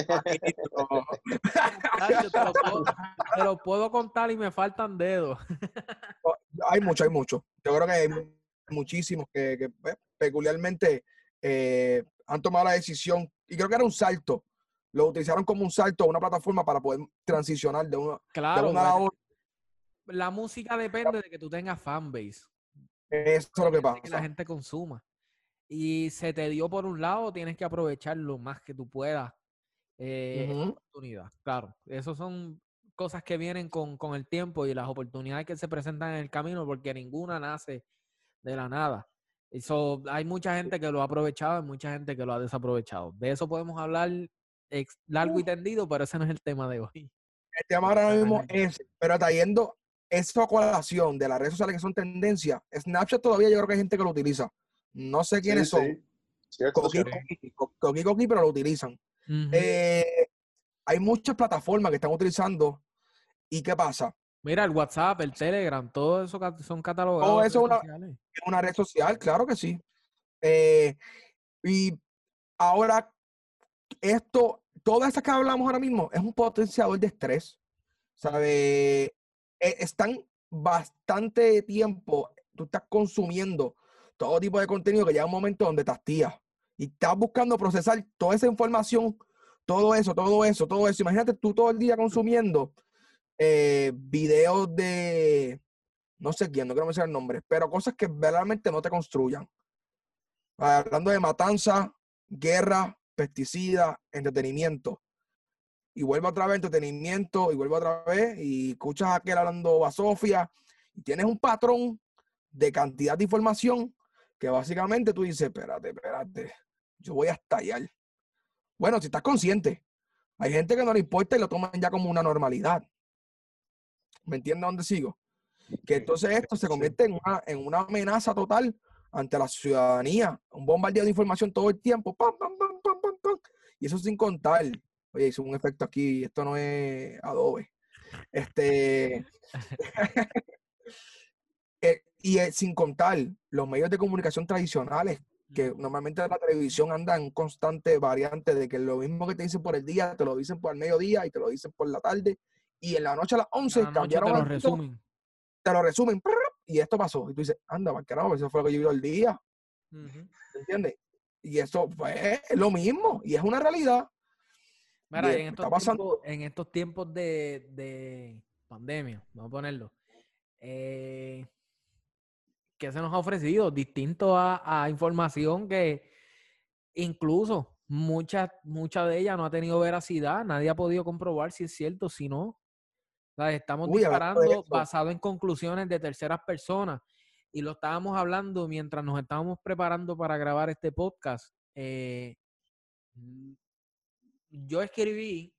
Papito. Tacho, te, lo puedo, te lo puedo contar y me faltan dedos. hay mucho, hay mucho. Yo creo que hay muchísimos que, que, pues, peculiarmente eh, han tomado la decisión y creo que era un salto. Lo utilizaron como un salto, una plataforma para poder transicionar de una, de Claro, una a la otra. la música depende de que tú tengas fanbase. Eso es lo que de que la pasa. gente consuma. Y se te dio por un lado, tienes que aprovechar lo más que tú puedas. eh, Ujú. oportunidad. Claro, eso son cosas que vienen con, con el tiempo y las oportunidades que se presentan en el camino, porque ninguna nace de la nada. Eso, hay mucha gente que lo ha aprovechado y mucha gente que lo ha desaprovechado. De eso podemos hablar ex- largo y tendido, pero ese no es el tema de hoy. El tema ahora mismo es, pero trayendo esa colación de las redes sociales que son tendencia, Snapchat todavía yo creo que hay gente que lo utiliza. No sé quiénes Sí, son. sí. Coqui, coqui, co- coqui, coqui, pero lo utilizan. Eh, hay muchas plataformas que están utilizando. ¿Y qué pasa? Mira, el WhatsApp, el Telegram, todo eso son catalogados. Todo eso es una- red social, claro que sí. Eh, y ahora, esto, todo esto que hablamos ahora mismo es un potenciador de estrés. ¿Sabe? Eh, están bastante tiempo, tú estás consumiendo todo tipo de contenido que llega un momento donde te hastías y estás buscando procesar toda esa información, todo eso, todo eso, todo eso. Imagínate tú todo el día consumiendo eh, videos de, no sé quién, no quiero mencionar nombres, pero cosas que verdaderamente no te construyan. Hablando de matanza, guerra, pesticidas, entretenimiento. Y vuelvo otra vez entretenimiento, y vuelvo otra vez, y escuchas a aquel hablando a Sofía, y tienes un patrón de cantidad de información que básicamente tú dices, espérate, espérate, yo voy a estallar. Bueno, si estás consciente, hay gente que no le importa y lo toman ya como una normalidad. ¿Me entiendes dónde sigo? Que entonces esto se convierte en una, en una amenaza total ante la ciudadanía, un bombardeo de información todo el tiempo, pam, pam, pam, pam, pam, pam. Y eso sin contar. Oye, hizo un efecto aquí, esto no es Adobe. Este. eh, y sin contar los medios de comunicación tradicionales, que normalmente la televisión anda en constante variante de que lo mismo que te dicen por el día, te lo dicen por el mediodía y te lo dicen por la tarde. Y en la noche a las 11 A la noche cambiaron te lo resumen. te lo resumen, y esto pasó. Y tú dices, anda, para carajo, eso fue lo que yo vi el día. Ujú. ¿Entiendes? Y eso fue lo mismo, y es una realidad. Mira, Y en está estos, pasando- tiempos, en estos tiempos de, de pandemia, vamos a ponerlo, eh, ¿qué se nos ha ofrecido? Distinto a, a información que incluso mucha, mucha de ella no ha tenido veracidad, nadie ha podido comprobar si es cierto, si no. Estamos Uy, disparando basado en conclusiones de terceras personas. Y lo estábamos hablando mientras nos estábamos preparando para grabar este podcast. Eh, yo escribí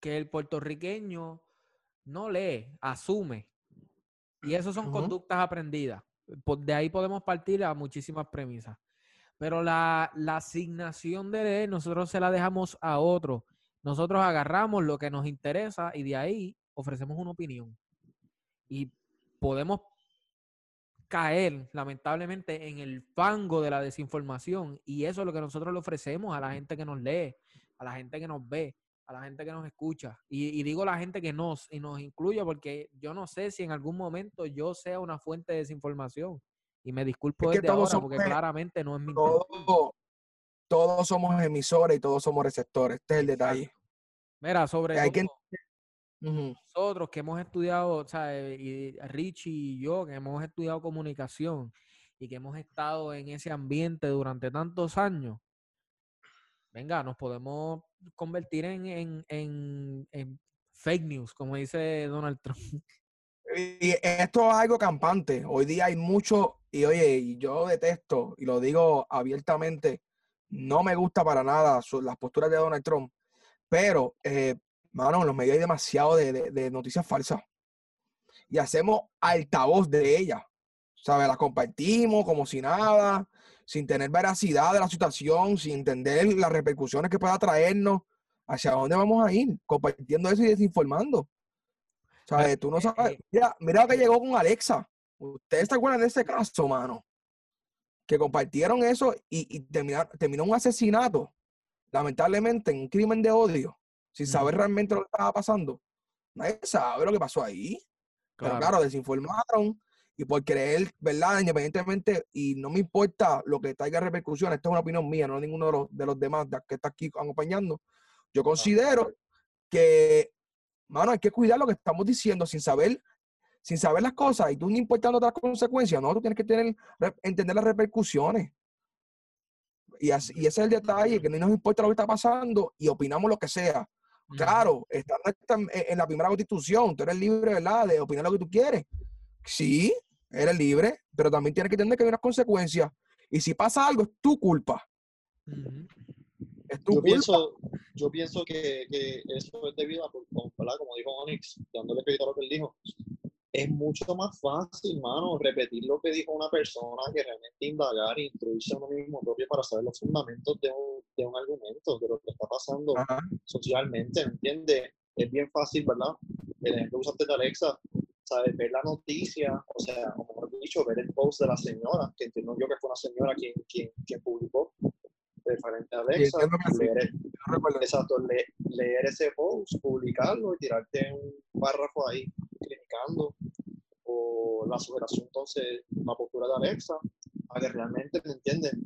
que el puertorriqueño no lee, asume. Y eso son conductas aprendidas. Po- De ahí podemos partir a muchísimas premisas. Pero la, la asignación de leer nosotros se la dejamos a otro. Nosotros agarramos lo que nos interesa y de ahí ofrecemos una opinión. Y podemos caer, lamentablemente, en el fango de la desinformación. Y eso es lo que nosotros le ofrecemos a la gente que nos lee, a la gente que nos ve, a la gente que nos escucha. Y, y digo la gente que nos, y nos incluyo porque yo no sé si en algún momento yo sea una fuente de desinformación. Y me disculpo Es que desde ahora porque somos- claramente no es mi. Todos, todos somos emisores y todos somos receptores. Este es el detalle. Mira, sobre Hay que nosotros que hemos estudiado, o sea, eh, y Richie y yo, que hemos estudiado comunicación y que hemos estado en ese ambiente durante tantos años, venga, nos podemos convertir en, en, en, en fake news, como dice Donald Trump. Y esto es algo campante. Hoy día hay mucho, y oye, y yo detesto, y lo digo abiertamente, no me gusta para nada las posturas de Donald Trump, pero, eh, mano, en los medios hay demasiado de, de- de noticias falsas. Y hacemos altavoz de ellas. ¿Sabes? Las compartimos como si nada, sin tener veracidad de la situación, sin entender las repercusiones que pueda traernos, hacia dónde vamos a ir, compartiendo eso y desinformando. ¿Sabes? Tú no eh, sabes. eh, Mira, mira lo que llegó con Alexa. ¿Ustedes se acuerdan de ese caso, mano? Que compartieron eso y, y termina- terminó un asesinato, lamentablemente, en un crimen de odio, sin saber realmente lo que estaba pasando. Nadie sabe lo que pasó ahí. Pero Claro. claro, desinformaron y por creer, ¿verdad? Independientemente, y no me importa lo que traiga repercusiones, esta es una opinión mía, no es ninguno de los, de los demás de- que está aquí acompañando. Yo considero que, mano, hay que cuidar lo que estamos diciendo sin saber, sin saber las cosas y tú no importando otras consecuencias, no, tú tienes que tener, entender las repercusiones. Y, así- y ese es el detalle, que no nos importa lo que está pasando y opinamos lo que sea. Claro, está en la primera constitución, tú eres libre, ¿verdad?, de opinar lo que tú quieres. Sí, eres libre, pero también tienes que entender que hay unas consecuencias. Y si pasa algo, es tu culpa. Ujú. Es tu Yo culpa. pienso, yo pienso que, que eso es debido a, como dijo Onyx, dándole crédito a lo que él dijo, es mucho más fácil, mano, repetir lo que dijo una persona que realmente indagar e introducirse a uno mismo propio para saber los fundamentos de un, de un argumento, de lo que está pasando Ajá. socialmente, ¿me entiendes? Es bien fácil, ¿verdad? el ejemplo usaste de Alexa, ¿sabes? Ver la noticia, o sea, como mejor dicho, ver el post de la señora, que entiendo yo que fue una señora quien, quien, quien publicó, referente a Alexa, leer, exacto, le- leer ese post, publicarlo y tirarte un párrafo ahí criticando o la superación entonces la postura de Alexa a que realmente me entiendes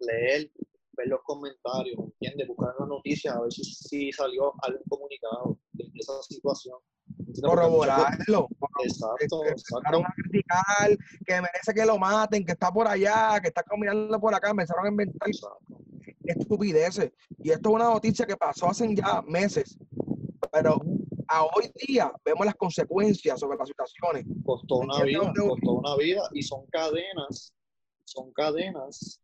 leer ver los comentarios ¿me entiendes buscar las noticias a ver si, si salió algún comunicado de esa situación Corroborarlo. exacto Este, exacto Empezaron a criticar que merece que lo maten, que está por allá, que está caminando por acá. Empezaron a inventar exacto. estupideces. Y esto es una noticia que pasó hace ya meses. Pero a hoy día vemos las consecuencias sobre las situaciones. costó una vida, costó una vida y son cadenas, son cadenas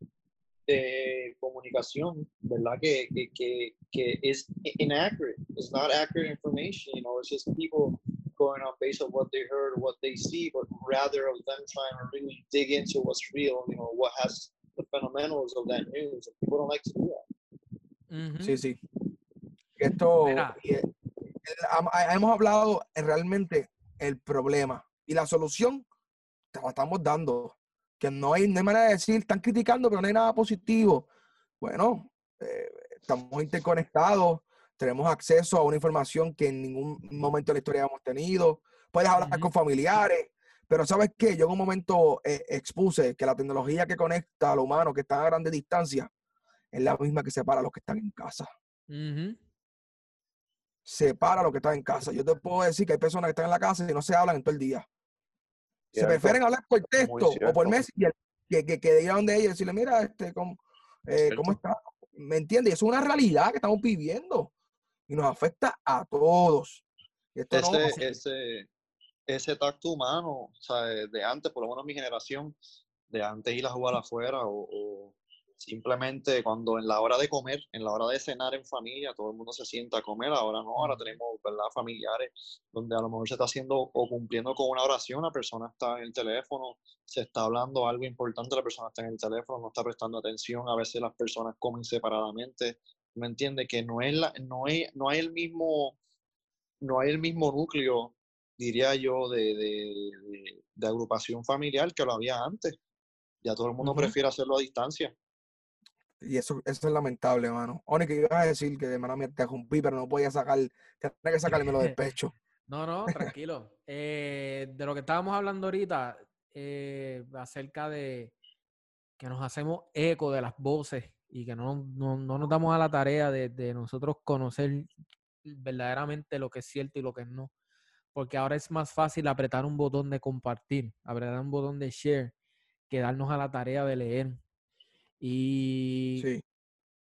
de comunicación, ¿verdad? Que, que, que, que es inaccurate. It's not accurate information, you know, it's just people going on based on what they heard, what they see, but rather of them trying to really dig into what's real, you know, what has the fundamentals of that news. And people don't like to do that. Sí, sí. Esto Mira. Eh, hemos hablado en realmente el problema y la solución te la estamos dando. Que no hay, no hay manera de decir, están criticando, pero no hay nada positivo. Bueno, eh, estamos interconectados, tenemos acceso a una información que en ningún momento de la historia hemos tenido. Puedes hablar con familiares, pero ¿sabes qué? Yo en un momento eh, expuse que la tecnología que conecta a lo humano que está a grande distancia es la misma que separa a los que están en casa. Separa a los que están en casa. Yo te puedo decir que hay personas que están en la casa y no se hablan en todo el día. Se prefieren hablar por texto o por. Messenger que, que, que ir a donde ella y decirle, mira, este, ¿cómo, eh, ¿cómo está? ¿Me entiendes? Es una realidad que estamos viviendo y nos afecta a todos. No- ese, ese, ese tacto humano, o sea, de antes, por lo menos mi generación, de antes ir a jugar afuera o, o simplemente cuando en la hora de comer, en la hora de cenar en familia, todo el mundo se sienta a comer, ahora no, ahora tenemos, ¿verdad? Familiares donde a lo mejor se está haciendo o cumpliendo con una oración, la persona está en el teléfono, se está hablando algo importante, la persona está en el teléfono, no está prestando atención, a veces las personas comen separadamente, ¿me entiende? Que no es la, no es, no hay el mismo, no hay el mismo núcleo, diría yo, de, de, de- de agrupación familiar que lo había antes. Ya todo el mundo prefiere hacerlo a distancia. Y eso, eso es lamentable, hermano. Oni, que ibas a decir que, hermano, me te rompí, pero no podía sacar, tenía que sacármelo del pecho. No, no, tranquilo. Eh, de lo que estábamos hablando ahorita, eh, acerca de que nos hacemos eco de las voces y que no, no, no nos damos a la tarea de, de nosotros conocer verdaderamente lo que es cierto y lo que no. Porque ahora es más fácil apretar un botón de compartir, apretar un botón de share, que darnos a la tarea de leer. Y Sí.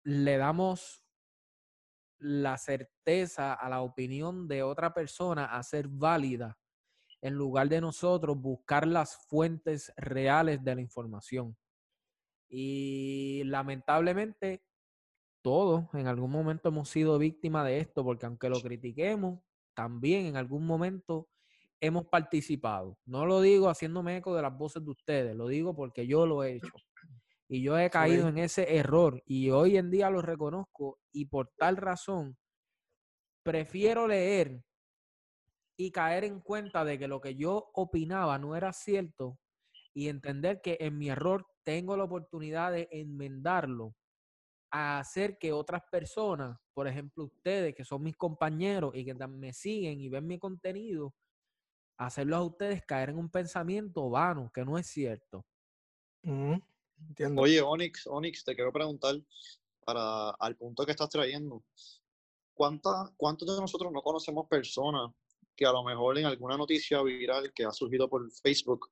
le damos la certeza a la opinión de otra persona a ser válida en lugar de nosotros buscar las fuentes reales de la información. Y lamentablemente todos en algún momento hemos sido víctimas de esto, porque aunque lo critiquemos, también en algún momento hemos participado. No lo digo haciéndome eco de las voces de ustedes, lo digo porque yo lo he hecho. Y yo he caído en ese error y hoy en día lo reconozco y por tal razón prefiero leer y caer en cuenta de que lo que yo opinaba no era cierto y entender que en mi error tengo la oportunidad de enmendarlo a hacer que otras personas, por ejemplo ustedes que son mis compañeros y que me siguen y ven mi contenido, hacerlos a ustedes caer en un pensamiento vano que no es cierto. Entiendo. Oye, Onyx, Onyx, te quiero preguntar, para al punto que estás trayendo, ¿cuánta- ¿cuántos de nosotros no conocemos personas que a lo mejor en alguna noticia viral que ha surgido por Facebook,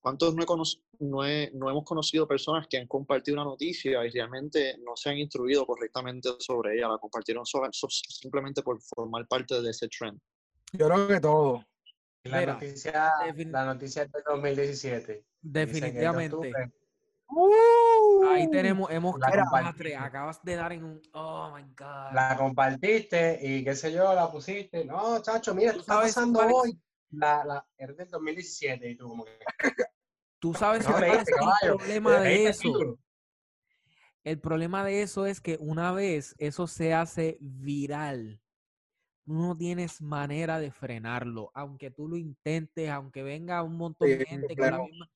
¿cuántos no, he cono- no, he- no hemos conocido personas que han compartido una noticia y realmente no se han instruido correctamente sobre ella, la compartieron so- so- simplemente por formar parte de ese trend? Yo creo que todo. La Mira, noticia, la noticia es del 2017. Dicen que es de Definitivamente. Ahí Uh, tenemos, hemos atrás. Acabas de dar en un. Oh my God. La compartiste y qué sé yo, la pusiste. No, chacho, mira, ¿Tú esto está sabes pasando es? hoy. La, la, es del 2017 y tú como que... Tú sabes No, cuál leíste, es el caballo. problema de eso. El problema de eso es que una vez eso se hace viral, no tienes manera de frenarlo. Aunque tú lo intentes, aunque venga un montón Sí, de gente con la misma,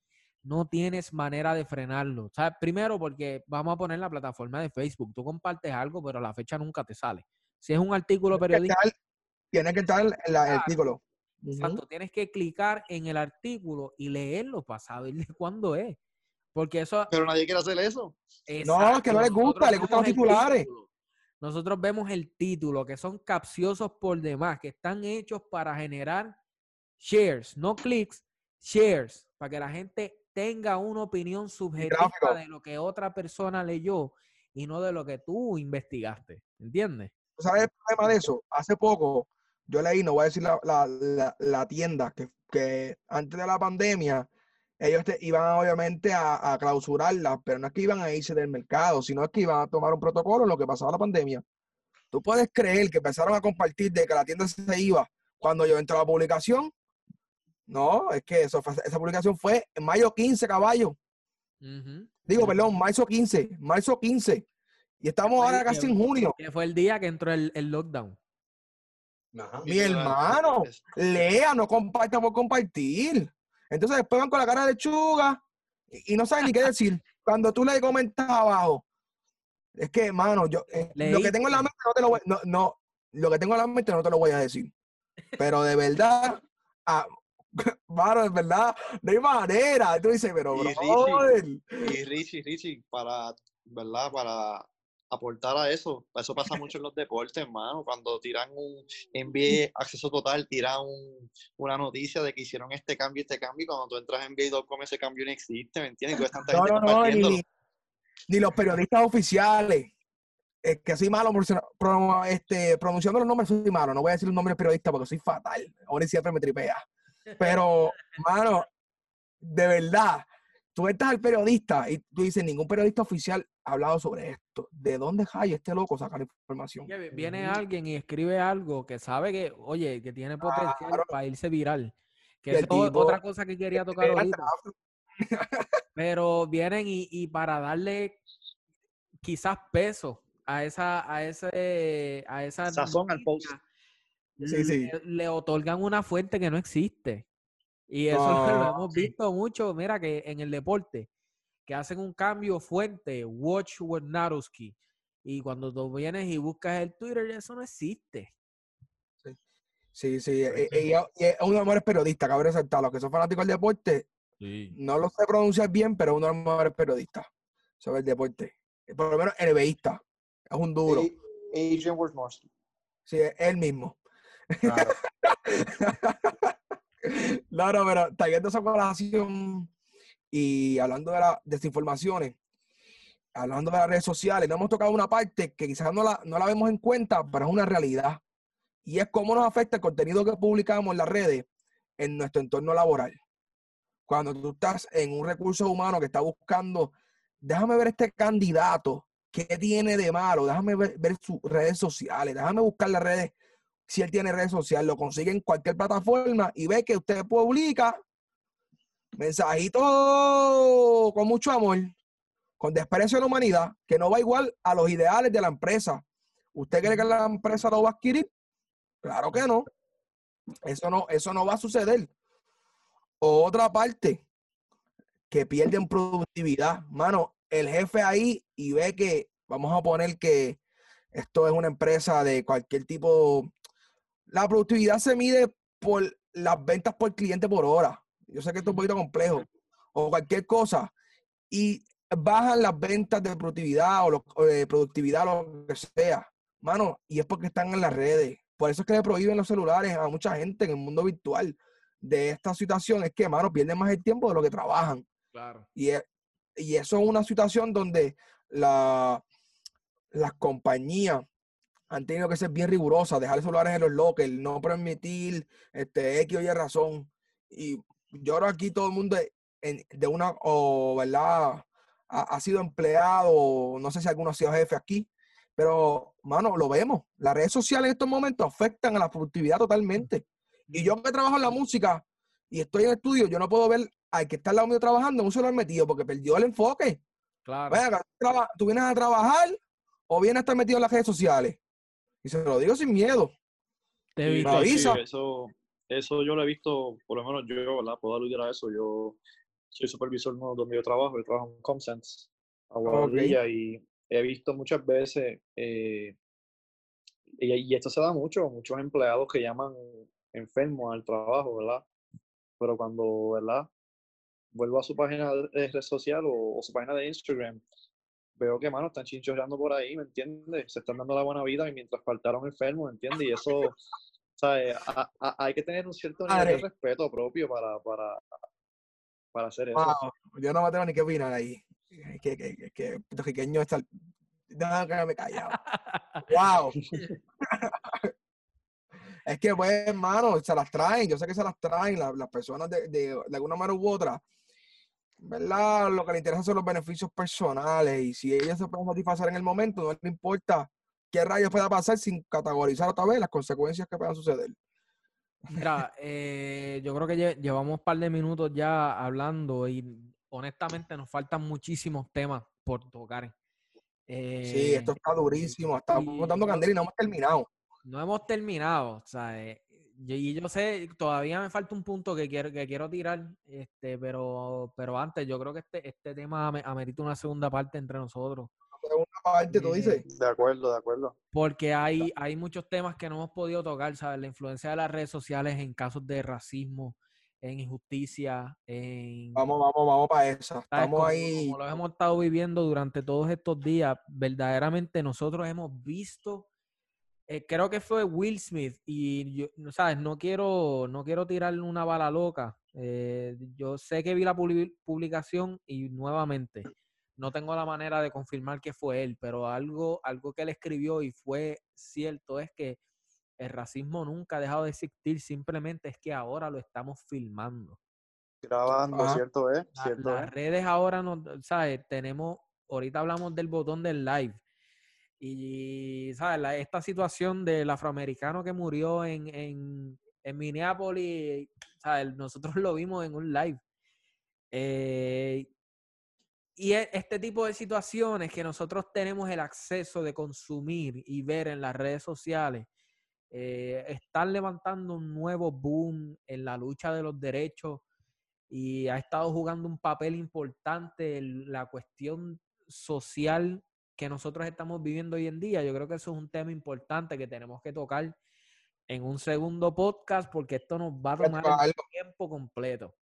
no tienes manera de frenarlo. ¿Sabes? Primero porque vamos a poner la plataforma de Facebook. Tú compartes algo, pero la fecha nunca te sale. Si es un artículo periodístico, Tiene que estar en la- el artículo. Exacto, tienes que clicar en el artículo y leerlo para saber de cuándo es. Porque eso. Pero nadie quiere hacer eso. No, es que no les gusta, les gustan los titulares. Nosotros vemos el título, que son capciosos por demás, que están hechos para generar shares, no clics, shares, para que la gente tenga una opinión subjetiva de lo que otra persona leyó y no de lo que tú investigaste. ¿Entiendes? ¿Tú ¿Sabes el problema de eso? Hace poco yo leí, no voy a decir la, la- la- la tienda, que, que antes de la pandemia ellos te- iban obviamente a, a clausurarla, pero no es que iban a irse del mercado, sino es que iban a tomar un protocolo en lo que pasaba la pandemia. Tú puedes creer que empezaron a compartir de que la tienda se iba cuando yo entré a la publicación. No, es que eso esa publicación fue en mayo 15, caballo. Digo, perdón, marzo 15, marzo 15. Y estamos ahora casi que- en junio. Que fue el día que entró el, el lockdown. Ajá. Mi hermano, lea, no comparta por compartir. Entonces después van con la cara de lechuga y, y no saben ni qué decir. Cuando tú le comentas abajo, es que, hermano, yo eh, lo que tengo en la mente no te lo voy, no, no, lo que tengo en la mente no te lo voy a decir. Pero de verdad, mano, de verdad, no hay manera. Tú dices, pero, Y Richie, Y Richie, Richie, para, ¿verdad? Para aportar a eso, eso pasa mucho en los deportes, hermano. Cuando tiran un NBA acceso total, tiran un- una noticia de que hicieron este cambio, este cambio, y cuando tú entras en NBA.com ese cambio no existe, ¿me entiendes? Tú tanta No, no, no, ni, ni los periodistas oficiales. Es que soy malo pro- este, pronunciando los nombres, soy malo. No voy a decir los nombres periodistas porque soy fatal. Ahora siempre me tripea. Pero, mano, de verdad, tú estás al periodista y tú dices, ningún periodista oficial ha hablado sobre esto. ¿De dónde hay este loco sacar información? Viene alguien y escribe algo que sabe que, oye, que tiene potencial Claro. para irse viral. Que es otra cosa que quería tocar ahorita. Pero vienen y, y para darle quizás peso a esa, a ese, a esa Sazón al post. Noticia, Sí, sí. Le, le otorgan una fuente que no existe. Y eso lo No, hemos sí. visto mucho, mira, que en el deporte, que hacen un cambio fuente, Watch Wojnarowski. Y cuando tú vienes y buscas el Twitter, eso no existe. Sí, sí. e- e- Ella, ella es uno de los mejores periodistas, cabe resaltar. Los que son fanáticos del deporte, no lo sé pronunciar bien, pero es uno de los mejores periodistas sobre el deporte. Por lo menos NBAista. Es un duro. A- Adrian Wojnarowski. Sí, es él mismo. Claro. No, pero trayendo esa colación y hablando de las desinformaciones, hablando de las redes sociales, no hemos tocado una parte que quizás no la, no la vemos en cuenta, pero es una realidad. Y es cómo nos afecta el contenido que publicamos en las redes en nuestro entorno laboral. Cuando tú estás en un recurso humano que está buscando, déjame ver este candidato, qué tiene de malo, déjame ver, ver sus redes sociales, déjame buscar las redes si él tiene redes sociales, lo consigue en cualquier plataforma y ve que usted publica mensajito con mucho amor, con desprecio a la humanidad, que no va igual a los ideales de la empresa. ¿Usted cree que la empresa lo va a adquirir? Claro que no. Eso no, eso no va a suceder. Otra parte, que pierden productividad. Mano, el jefe ahí y ve que, vamos a poner que esto es una empresa de cualquier tipo. La productividad se mide por las ventas por cliente por hora. Yo sé que esto es un poquito complejo. O cualquier cosa. Y bajan las ventas de productividad o, lo- o de productividad, lo que sea. Mano, y es porque están en las redes. Por eso es que le prohíben los celulares a mucha gente en el mundo virtual de esta situación. Es que, mano, pierden más el tiempo de lo que trabajan. Claro. Y, e- y eso es una situación donde la, las compañías han tenido que ser bien rigurosas, dejar celulares en los lockers, no permitir este, X o Y razón. Y yo creo aquí todo el mundo en- de una, o verdad, ha, ha sido empleado, no sé si alguno ha sido jefe aquí, pero, mano, lo vemos. Las redes sociales en estos momentos afectan a la productividad totalmente. Y yo que trabajo en la música y estoy en el estudio, yo no puedo ver al que está al lado mío trabajando en un celular metido porque perdió el enfoque. Claro. Ven acá, ¿tú traba- ¿tú vienes a trabajar o vienes a estar metido en las redes sociales? Y se lo digo sin miedo. Te Sí, eso, eso yo lo he visto, por lo menos yo, ¿verdad? Puedo aludir a eso. Yo soy supervisor ¿no? donde yo trabajo, yo trabajo en Comsense, Aguadilla, y he visto muchas veces, eh, y, y esto se da mucho, muchos empleados que llaman enfermos al trabajo, ¿verdad? Pero cuando, ¿verdad? Vuelvo a su página de red social o, o su página de Instagram, veo que, mano, están chinchorreando por ahí, ¿me entiendes? Se están dando la buena vida y mientras faltaron enfermos, ¿me entiendes? Y eso, ¿sabes? A- a- hay que tener un cierto nivel de respeto propio para, para, para hacer eso. Wow, yo no me tengo ni qué opinar ahí. Es que, que, que, que puertorriqueño está. Déjame quedarme callado. ¡Wow! es que, pues, hermano, se las traen. Yo sé que se las traen la- las personas de, de, de alguna manera u otra. ¿Verdad? Lo que le interesa son los beneficios personales. Y si ellos se pueden satisfacer en el momento, no le importa qué rayos pueda pasar sin categorizar otra vez las consecuencias que puedan suceder. Mira, eh, yo creo que lle- llevamos un par de minutos ya hablando y honestamente nos faltan muchísimos temas por tocar. Sí, esto Eh, está durísimo. Estamos yo- candela y no hemos terminado. no hemos terminado, o sea, eh, y yo sé, todavía me falta un punto que quiero, que quiero tirar, este, pero, pero antes yo creo que este, este tema ame- amerita una segunda parte entre nosotros. Segunda parte, tú Eh, dices. De acuerdo, de acuerdo. Porque hay, hay muchos temas que no hemos podido tocar, ¿sabes? La influencia de las redes sociales en casos de racismo, en injusticia, en... Vamos, vamos, vamos para. ¿sabes? Estamos Como, ahí. como lo hemos estado viviendo durante todos estos días, verdaderamente nosotros hemos visto, eh, creo que fue Will Smith, y yo, ¿sabes? No quiero, no quiero tirarle una bala loca. eh, yo sé que vi la publi- publicación y nuevamente no tengo la manera de confirmar que fue él, pero algo, algo que él escribió y fue cierto es que el racismo nunca ha dejado de existir, simplemente es que ahora lo estamos filmando. Grabando. ¿cierto? La- ¿Cierto las es? redes ahora, no, ¿sabes? Tenemos, ahorita hablamos del botón del live. Y, ¿sabes? La- esta situación del afroamericano que murió en, en, en Minneapolis. Nosotros lo vimos en un live. Eh, y e- este tipo de situaciones que nosotros tenemos el acceso de consumir y ver en las redes sociales, eh, están levantando un nuevo boom en la lucha de los derechos y ha estado jugando un papel importante en la cuestión social que nosotros estamos viviendo hoy en día. Yo creo que eso es un tema importante que tenemos que tocar en un segundo podcast porque esto nos va a tomar el tiempo completo.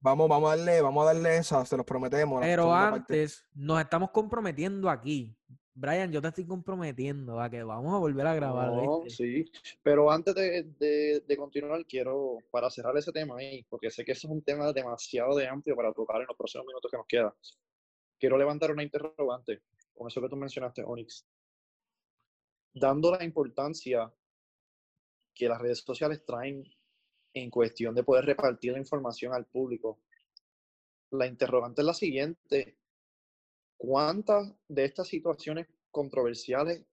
Vamos, vamos a darle, vamos a darle esa, se los prometemos. Pero parte. antes nos estamos comprometiendo aquí. Brian, yo te estoy comprometiendo a que vamos a volver a grabar. No, ¿viste? sí, pero antes de, de- de continuar, quiero, para cerrar ese tema ahí, porque sé que eso es un tema demasiado de amplio para tocar en los próximos minutos que nos quedan, quiero levantar una interrogante con eso que tú mencionaste, Onyx. Dando la importancia que las redes sociales traen en cuestión de poder repartir la información al público, la interrogante es la siguiente. ¿Cuántas de estas situaciones controversiales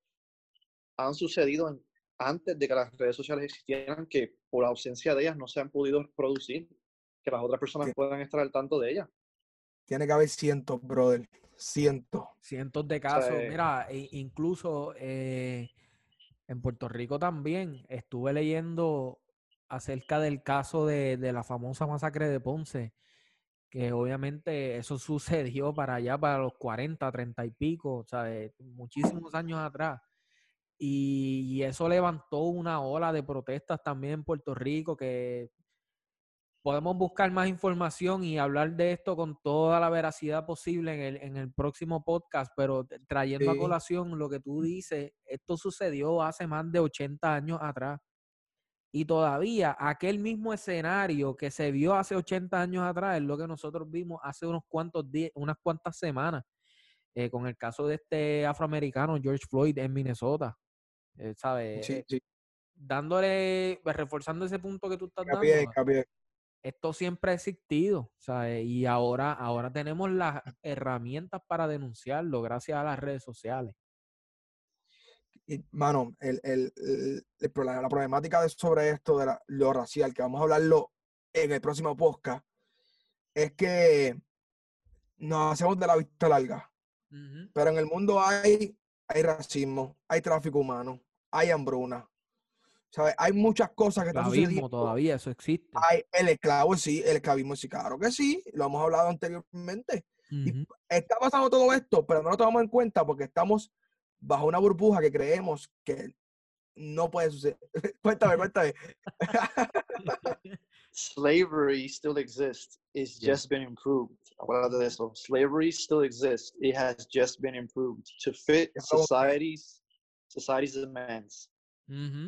han sucedido en- antes de que las redes sociales existieran que por ausencia de ellas no se han podido producir, que las otras personas puedan estar al tanto de ellas? Tiene que haber cientos, brother. Cientos. Cientos de casos. eh, Mira, e- incluso eh, en Puerto Rico también estuve leyendo acerca del caso de, de la famosa masacre de Ponce, que obviamente eso sucedió para allá, para los 40, 30 y pico, o sea, de muchísimos años atrás. Y, y eso levantó una ola de protestas también en Puerto Rico que podemos buscar más información y hablar de esto con toda la veracidad posible en el, en el próximo podcast, pero trayendo a colación lo que tú dices, esto sucedió hace más de 80 años atrás. Y todavía aquel mismo escenario que se vio hace 80 años atrás es lo que nosotros vimos hace unos cuantos días, unas cuantas semanas, eh, con el caso de este afroamericano George Floyd en Minnesota. Eh, ¿Sabes? Sí, Eh, sí. dándole, pues, reforzando ese punto que tú estás Hincapié, dando hincapié. Esto siempre ha existido, ¿sabes? Y ahora, ahora tenemos las herramientas para denunciarlo gracias a las redes sociales. Mano, el, el- el- el problema- la problemática de sobre esto de la- lo racial, que vamos a hablarlo en el próximo podcast, es que nos hacemos de la vista larga. Pero en el mundo hay, hay racismo, hay tráfico humano, hay hambruna. ¿Sabes? Hay muchas cosas que están Esclavismo sucediendo. todavía, eso existe. Hay el esclavo, sí, el esclavismo, sí, claro que sí, lo hemos hablado anteriormente. Ujú. Está pasando todo esto, pero no lo tomamos en cuenta porque estamos bajo una burbuja que creemos que no puede suceder. cuéntame, cuéntame. Slavery still exists. It's Yeah. just been improved. Acuérdate de eso. Slavery still exists. It has just been improved to fit society's society's demands.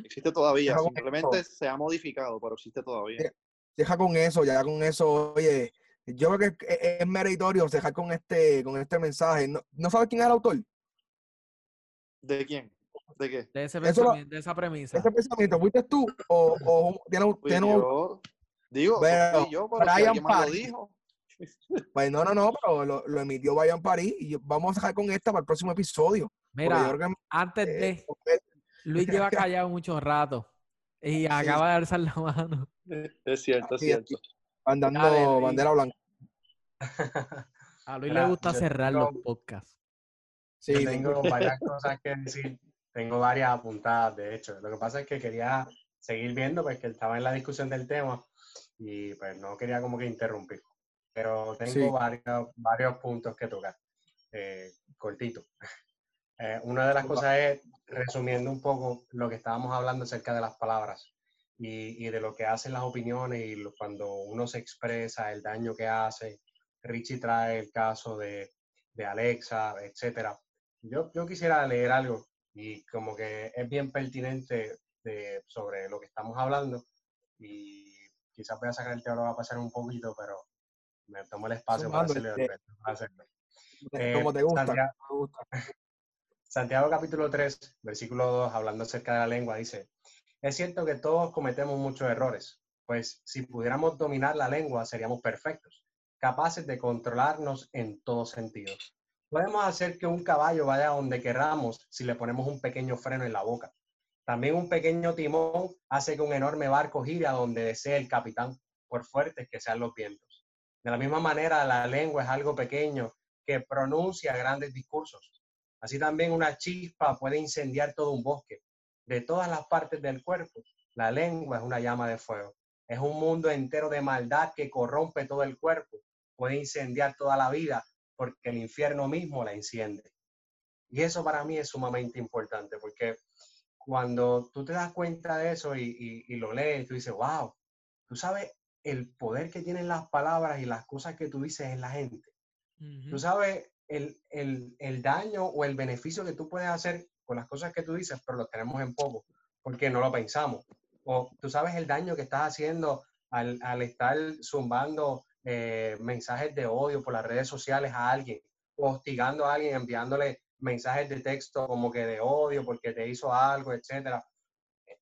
Existe todavía, simplemente se ha modificado, pero existe todavía. Deja con eso, ya con eso, oye, yo creo que es, es meritorio dejar con este, con este mensaje. ¿No, ¿no sabes quién es el autor? ¿De quién? ¿De qué? De ese pensamiento, de esa premisa. ¿Ese pensamiento fuiste tú o, o tiene, un- Fui tiene un- yo. Digo, no Pero yo, Brian lo dijo. Pues no, no, no, pero lo, lo emitió Brian París y vamos a dejar con esta para el próximo episodio. Mira, que, antes eh, de, Luis lleva callado mucho rato y acaba de alzar la mano. Es cierto, es cierto. andando Dale, bandera blanca. A Luis Mira, le gusta cerrar tengo- los podcasts. Sí, Yo tengo varias cosas que decir, tengo varias apuntadas, de hecho. Lo que pasa es que quería seguir viendo, pues que estaba en la discusión del tema y pues no quería como que interrumpir. Pero tengo Sí. varios, varios puntos que tocar, eh, cortito. Eh, una de las cosas es, resumiendo un poco lo que estábamos hablando acerca de las palabras y, y de lo que hacen las opiniones y lo- cuando uno se expresa, el daño que hace. Richie trae el caso de, de Alexa, etcétera. Yo, yo quisiera leer algo y como que es bien pertinente de- sobre lo que estamos hablando y quizás voy a sacar el teólogo a pasar un poquito, pero me tomo el espacio para Sumando, hacerlo. este, para hacerlo. como Eh, te gusta. Santiago- gusta. Santiago capítulo 3, versículo 2, hablando acerca de la lengua, dice, es cierto que todos cometemos muchos errores, pues si pudiéramos dominar la lengua seríamos perfectos, capaces de controlarnos en todos sentidos. Podemos hacer que un caballo vaya donde queramos si le ponemos un pequeño freno en la boca. También un pequeño timón hace que un enorme barco gire a donde desee el capitán, por fuertes que sean los vientos. De la misma manera, la lengua es algo pequeño que pronuncia grandes discursos. Así también una chispa puede incendiar todo un bosque. De todas las partes del cuerpo, la lengua es una llama de fuego. Es un mundo entero de maldad que corrompe todo el cuerpo. Puede incendiar toda la vida porque el infierno mismo la enciende. Y eso para mí es sumamente importante porque cuando tú te das cuenta de eso y, y- y lo lees, tú dices, wow, tú sabes el poder que tienen las palabras y las cosas que tú dices en la gente. Tú sabes el, el- el daño o el beneficio que tú puedes hacer con las cosas que tú dices, pero lo tenemos en poco, porque no lo pensamos. O tú sabes el daño que estás haciendo al, al estar zumbando eh, mensajes de odio por las redes sociales a alguien, hostigando a alguien, enviándole mensajes de texto como que de odio porque te hizo algo, etcétera.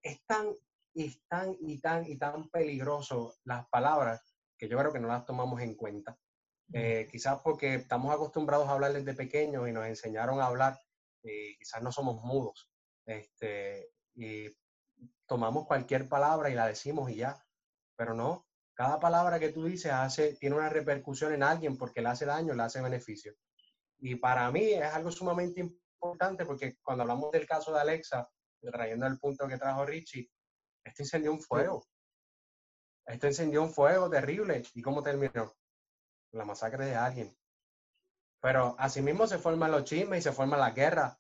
Es tan, y tan, y tan, y tan peligroso las palabras que yo creo que no las tomamos en cuenta. Eh, quizás porque estamos acostumbrados a hablar desde pequeños y nos enseñaron a hablar, y quizás no somos mudos. Este, y tomamos cualquier palabra y la decimos y ya. Pero no, cada palabra que tú dices hace, tiene una repercusión en alguien porque le hace daño, le hace beneficio. Y para mí es algo sumamente importante porque cuando hablamos del caso de Alexa, trayendo el punto que trajo Richie, esto incendió un fuego. Esto encendió un fuego terrible. ¿Y cómo terminó? La masacre de alguien. Pero asimismo se forman los chismes y se forman las guerras.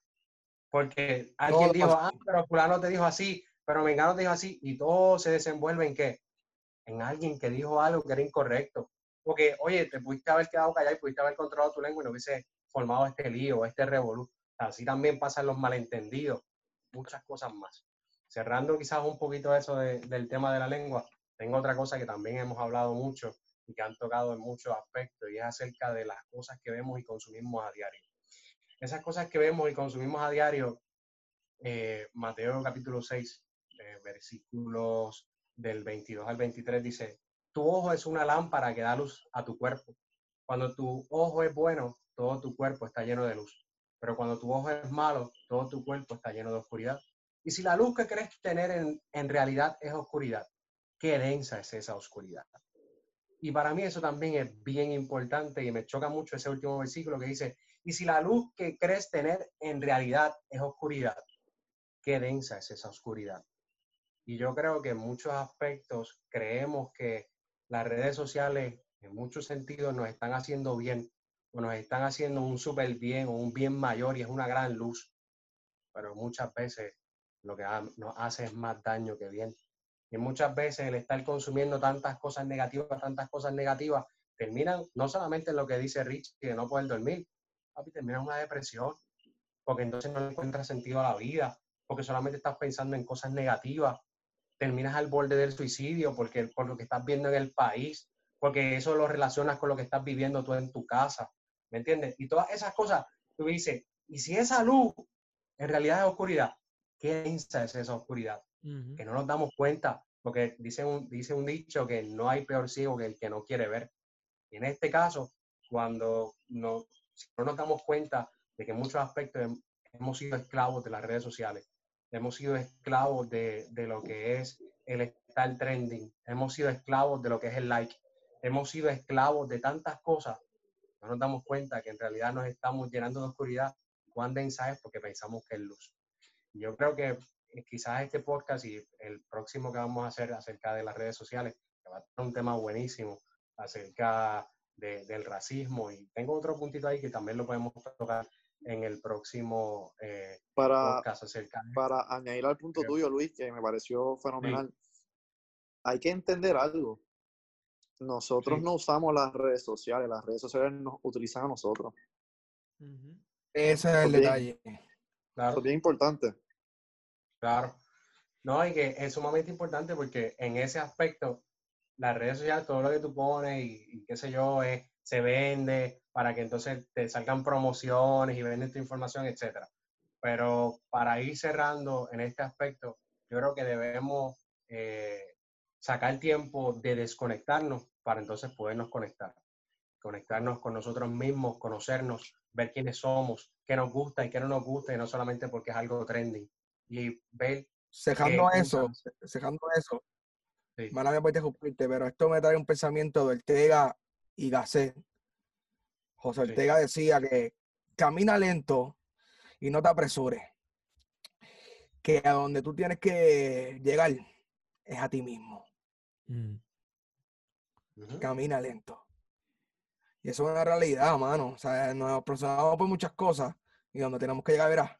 Porque alguien Todo dijo, ah, pero fulano te dijo así, pero Mengano te dijo así, y todo se desenvuelve en qué? En alguien que dijo algo que era incorrecto. Porque, oye, te pudiste haber quedado callado y pudiste haber controlado tu lengua y no hubiese formado este lío, este revolú. Así también pasan los malentendidos, muchas cosas más. Cerrando quizás un poquito eso de- del tema de la lengua, tengo otra cosa que también hemos hablado mucho y que han tocado en muchos aspectos y es acerca de las cosas que vemos y consumimos a diario. Esas cosas que vemos y consumimos a diario, eh, Mateo capítulo 6, eh, versículos del 22 al 23 dice, tu ojo es una lámpara que da luz a tu cuerpo. Cuando tu ojo es bueno, todo tu cuerpo está lleno de luz. Pero cuando tu ojo es malo, todo tu cuerpo está lleno de oscuridad. Y si la luz que crees tener en, en realidad es oscuridad, qué densa es esa oscuridad. Y para mí eso también es bien importante y me choca mucho ese último versículo que dice, y si la luz que crees tener en realidad es oscuridad, qué densa es esa oscuridad. Y yo creo que en muchos aspectos creemos que las redes sociales en muchos sentidos nos están haciendo bien o nos están haciendo un súper bien o un bien mayor y es una gran luz. Pero muchas veces lo que nos hace es más daño que bien. Y muchas veces el estar consumiendo tantas cosas negativas, tantas cosas negativas, terminan no solamente en lo que dice Rich, que no pueden dormir, papi, terminan una depresión, porque entonces no encuentras sentido a la vida, porque solamente estás pensando en cosas negativas, terminas al borde del suicidio porque, por lo que estás viendo en el país, porque eso lo relacionas con lo que estás viviendo tú en tu casa, ¿me entiendes? Y todas esas cosas, tú dices, ¿y si esa luz en realidad es oscuridad? ¿Qué es esa oscuridad? Que no nos damos cuenta, porque dice un, dice un dicho que no hay peor ciego que el que no quiere ver. Y en este caso, cuando no, no nos damos cuenta de que en muchos aspectos hemos sido esclavos de las redes sociales, hemos sido esclavos de, de lo que es el estar trending, hemos sido esclavos de lo que es el like, hemos sido esclavos de tantas cosas, no nos damos cuenta que en realidad nos estamos llenando de oscuridad cuán densa porque pensamos que es luz. Yo creo que quizás este podcast y el próximo que vamos a hacer acerca de las redes sociales, que va a ser un tema buenísimo acerca del racismo y tengo otro puntito ahí que también lo podemos tocar en el próximo eh, para, podcast acerca Para añadir al punto tuyo, Luis, que me pareció fenomenal, hay que entender algo. Nosotros no usamos las redes sociales, las redes sociales nos utilizan a nosotros. Ese es el detalle. Claro. es bien importante. Claro. No, y que es sumamente importante porque en ese aspecto, las redes sociales, todo lo que tú pones y, qué sé yo, es, se vende para que entonces te salgan promociones y venden tu información, etcétera. Pero para ir cerrando en este aspecto, yo creo que debemos eh, sacar tiempo de desconectarnos para entonces podernos conectar. Conectarnos con nosotros mismos, conocernos, ver quiénes somos, qué nos gusta y qué no nos gusta, y no solamente porque es algo trending. Y ver. Cejando eso, cejando eso. Sí. Mala me pero esto me trae un pensamiento de Ortega y Gasset. José Ortega decía que camina lento y no te apresures. Que a donde tú tienes que llegar es a ti mismo. Mm. Camina lento. Y eso es una realidad, mano. O sea, nos aproximamos por muchas cosas y donde tenemos que llegar, verás,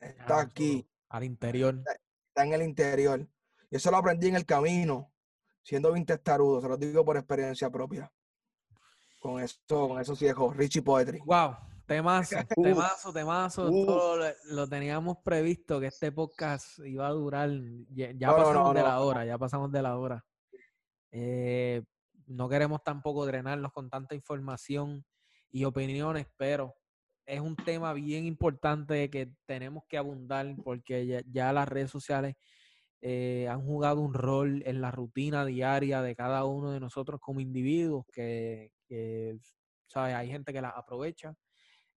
está aquí. Al interior. Está, en el interior. Y eso lo aprendí en el camino, siendo bien testarudo, se lo digo por experiencia propia. Con eso, con esos viejos, Richie Poetry. Wow, temazo, temazo, temazo. Todo lo, teníamos previsto que este podcast iba a durar. Ya, pasamos de la hora, ya pasamos de la hora. Eh, no queremos tampoco drenarnos con tanta información y opiniones, pero es un tema bien importante que tenemos que abundar porque ya, las redes sociales eh, han jugado un rol en la rutina diaria de cada uno de nosotros como individuos que, hay gente que la aprovecha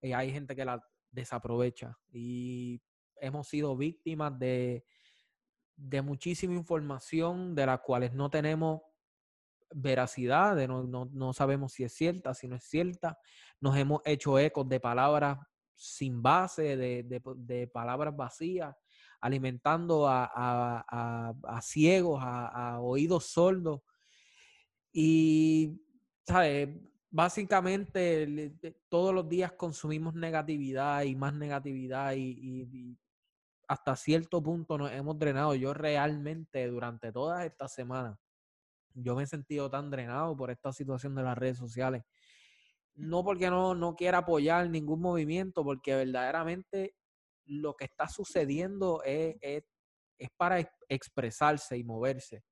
y hay gente que la desaprovecha. Y hemos sido víctimas de, de muchísima información de las cuales no tenemos veracidad, de no, no, sabemos si es cierta, si no es cierta. Nos hemos hecho ecos de palabras sin base, de, de, palabras vacías, alimentando a, a, ciegos, a, oídos sordos. Y, ¿sabes? Básicamente, todos los días consumimos negatividad y más negatividad y, y hasta cierto punto nos hemos drenado. Yo realmente durante todas estas semanas yo me he sentido tan drenado por esta situación de las redes sociales. No porque no, no quiera apoyar ningún movimiento, porque verdaderamente lo que está sucediendo es, es, para expresarse y moverse.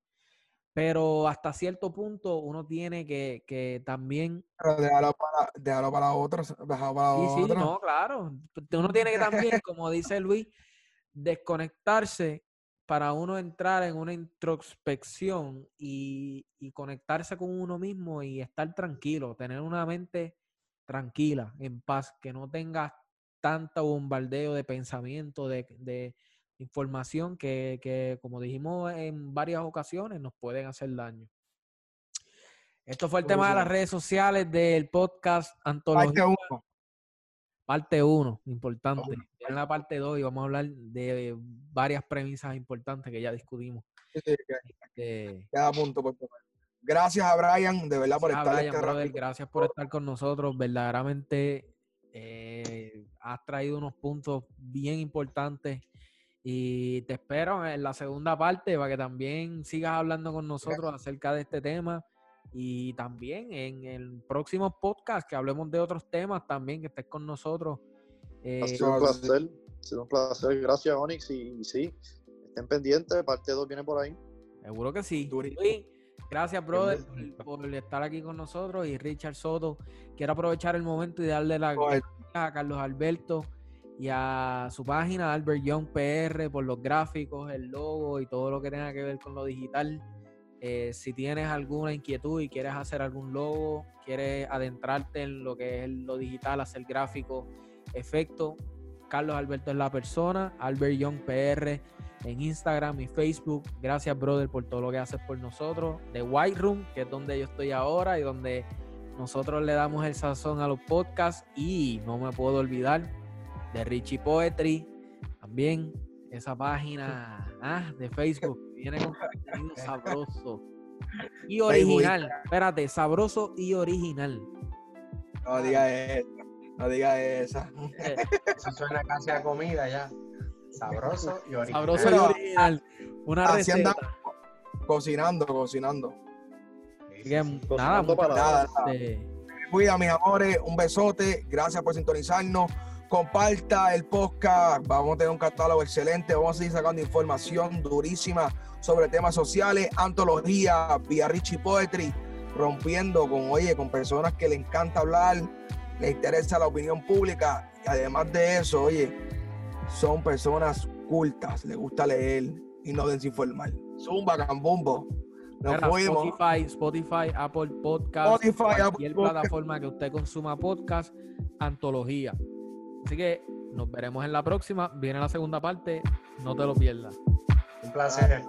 Pero hasta cierto punto uno tiene que, que también... Pero déjalo para, déjalo para otros. Para sí, sí, no, claro. Uno tiene que también, como dice Luis, desconectarse para uno entrar en una introspección y, conectarse con uno mismo y estar tranquilo, tener una mente tranquila, en paz, que no tenga tanto bombardeo de pensamiento, de, información que, como dijimos en varias ocasiones, nos pueden hacer daño. Esto fue el tema de las redes sociales del podcast Antología. Parte 1. Parte 1, importante. En la parte 2 y vamos a hablar de varias premisas importantes que ya discutimos. Sí, a punto, por favor. Gracias a Brian, de verdad, por estar Brian, este brother, gracias por estar con nosotros. Verdaderamente eh, has traído unos puntos bien importantes y te espero en la segunda parte para que también sigas hablando con nosotros acerca de este tema y también en el próximo podcast que hablemos de otros temas también, que estés con nosotros. Eh, Ha sido un placer. Ha sido un placer. Gracias, Onyx. Y, y sí, estén pendientes. Parte 2 viene por ahí. Seguro que sí. Luis, gracias, brother, por, por estar aquí con nosotros. Y Richard Soto, quiero aprovechar el momento y darle la Joder, a Carlos Alberto y a su página Albert Young PR por los gráficos, el logo y todo lo que tenga que ver con lo digital. Eh, si tienes alguna inquietud y quieres hacer algún logo, quieres adentrarte en lo que es lo digital, hacer gráficos, efectos, Carlos Alberto es la persona, Albert Young PR en Instagram y Facebook. Gracias, brother, por todo lo que haces por nosotros. De White Room, que es donde yo estoy ahora y donde nosotros le damos el sazón a los podcasts. Y no me puedo olvidar de Richie Poetry, también esa página ah, de Facebook. Viene con contenido sabroso y original. Espérate, sabroso y original. no diga eso, no diga esa. Eh, Eso suena casi a comida ya. Sabroso y original. sabroso y original. Una así receta. Cocinando, cocinando. Que, nada, para- Nada, este, Cuida, mis amores, un besote. Gracias por sintonizarnos. Comparta el podcast. Vamos a tener un catálogo excelente. Vamos a seguir sacando información durísima sobre temas sociales, antología, vía Richie Poetry, rompiendo con, oye, con personas que le encanta hablar, le interesa la opinión pública. Y además de eso, oye, son personas cultas, les gusta leer y no desinformar. Zumba, cambumbo. Nos Mira, fuimos. Spotify, Spotify, Apple Podcast, Spotify, Apple cualquier Podcast. plataforma que usted consuma podcast, antología. Así que nos veremos en la próxima. Viene la segunda parte, no te lo pierdas. Un placer.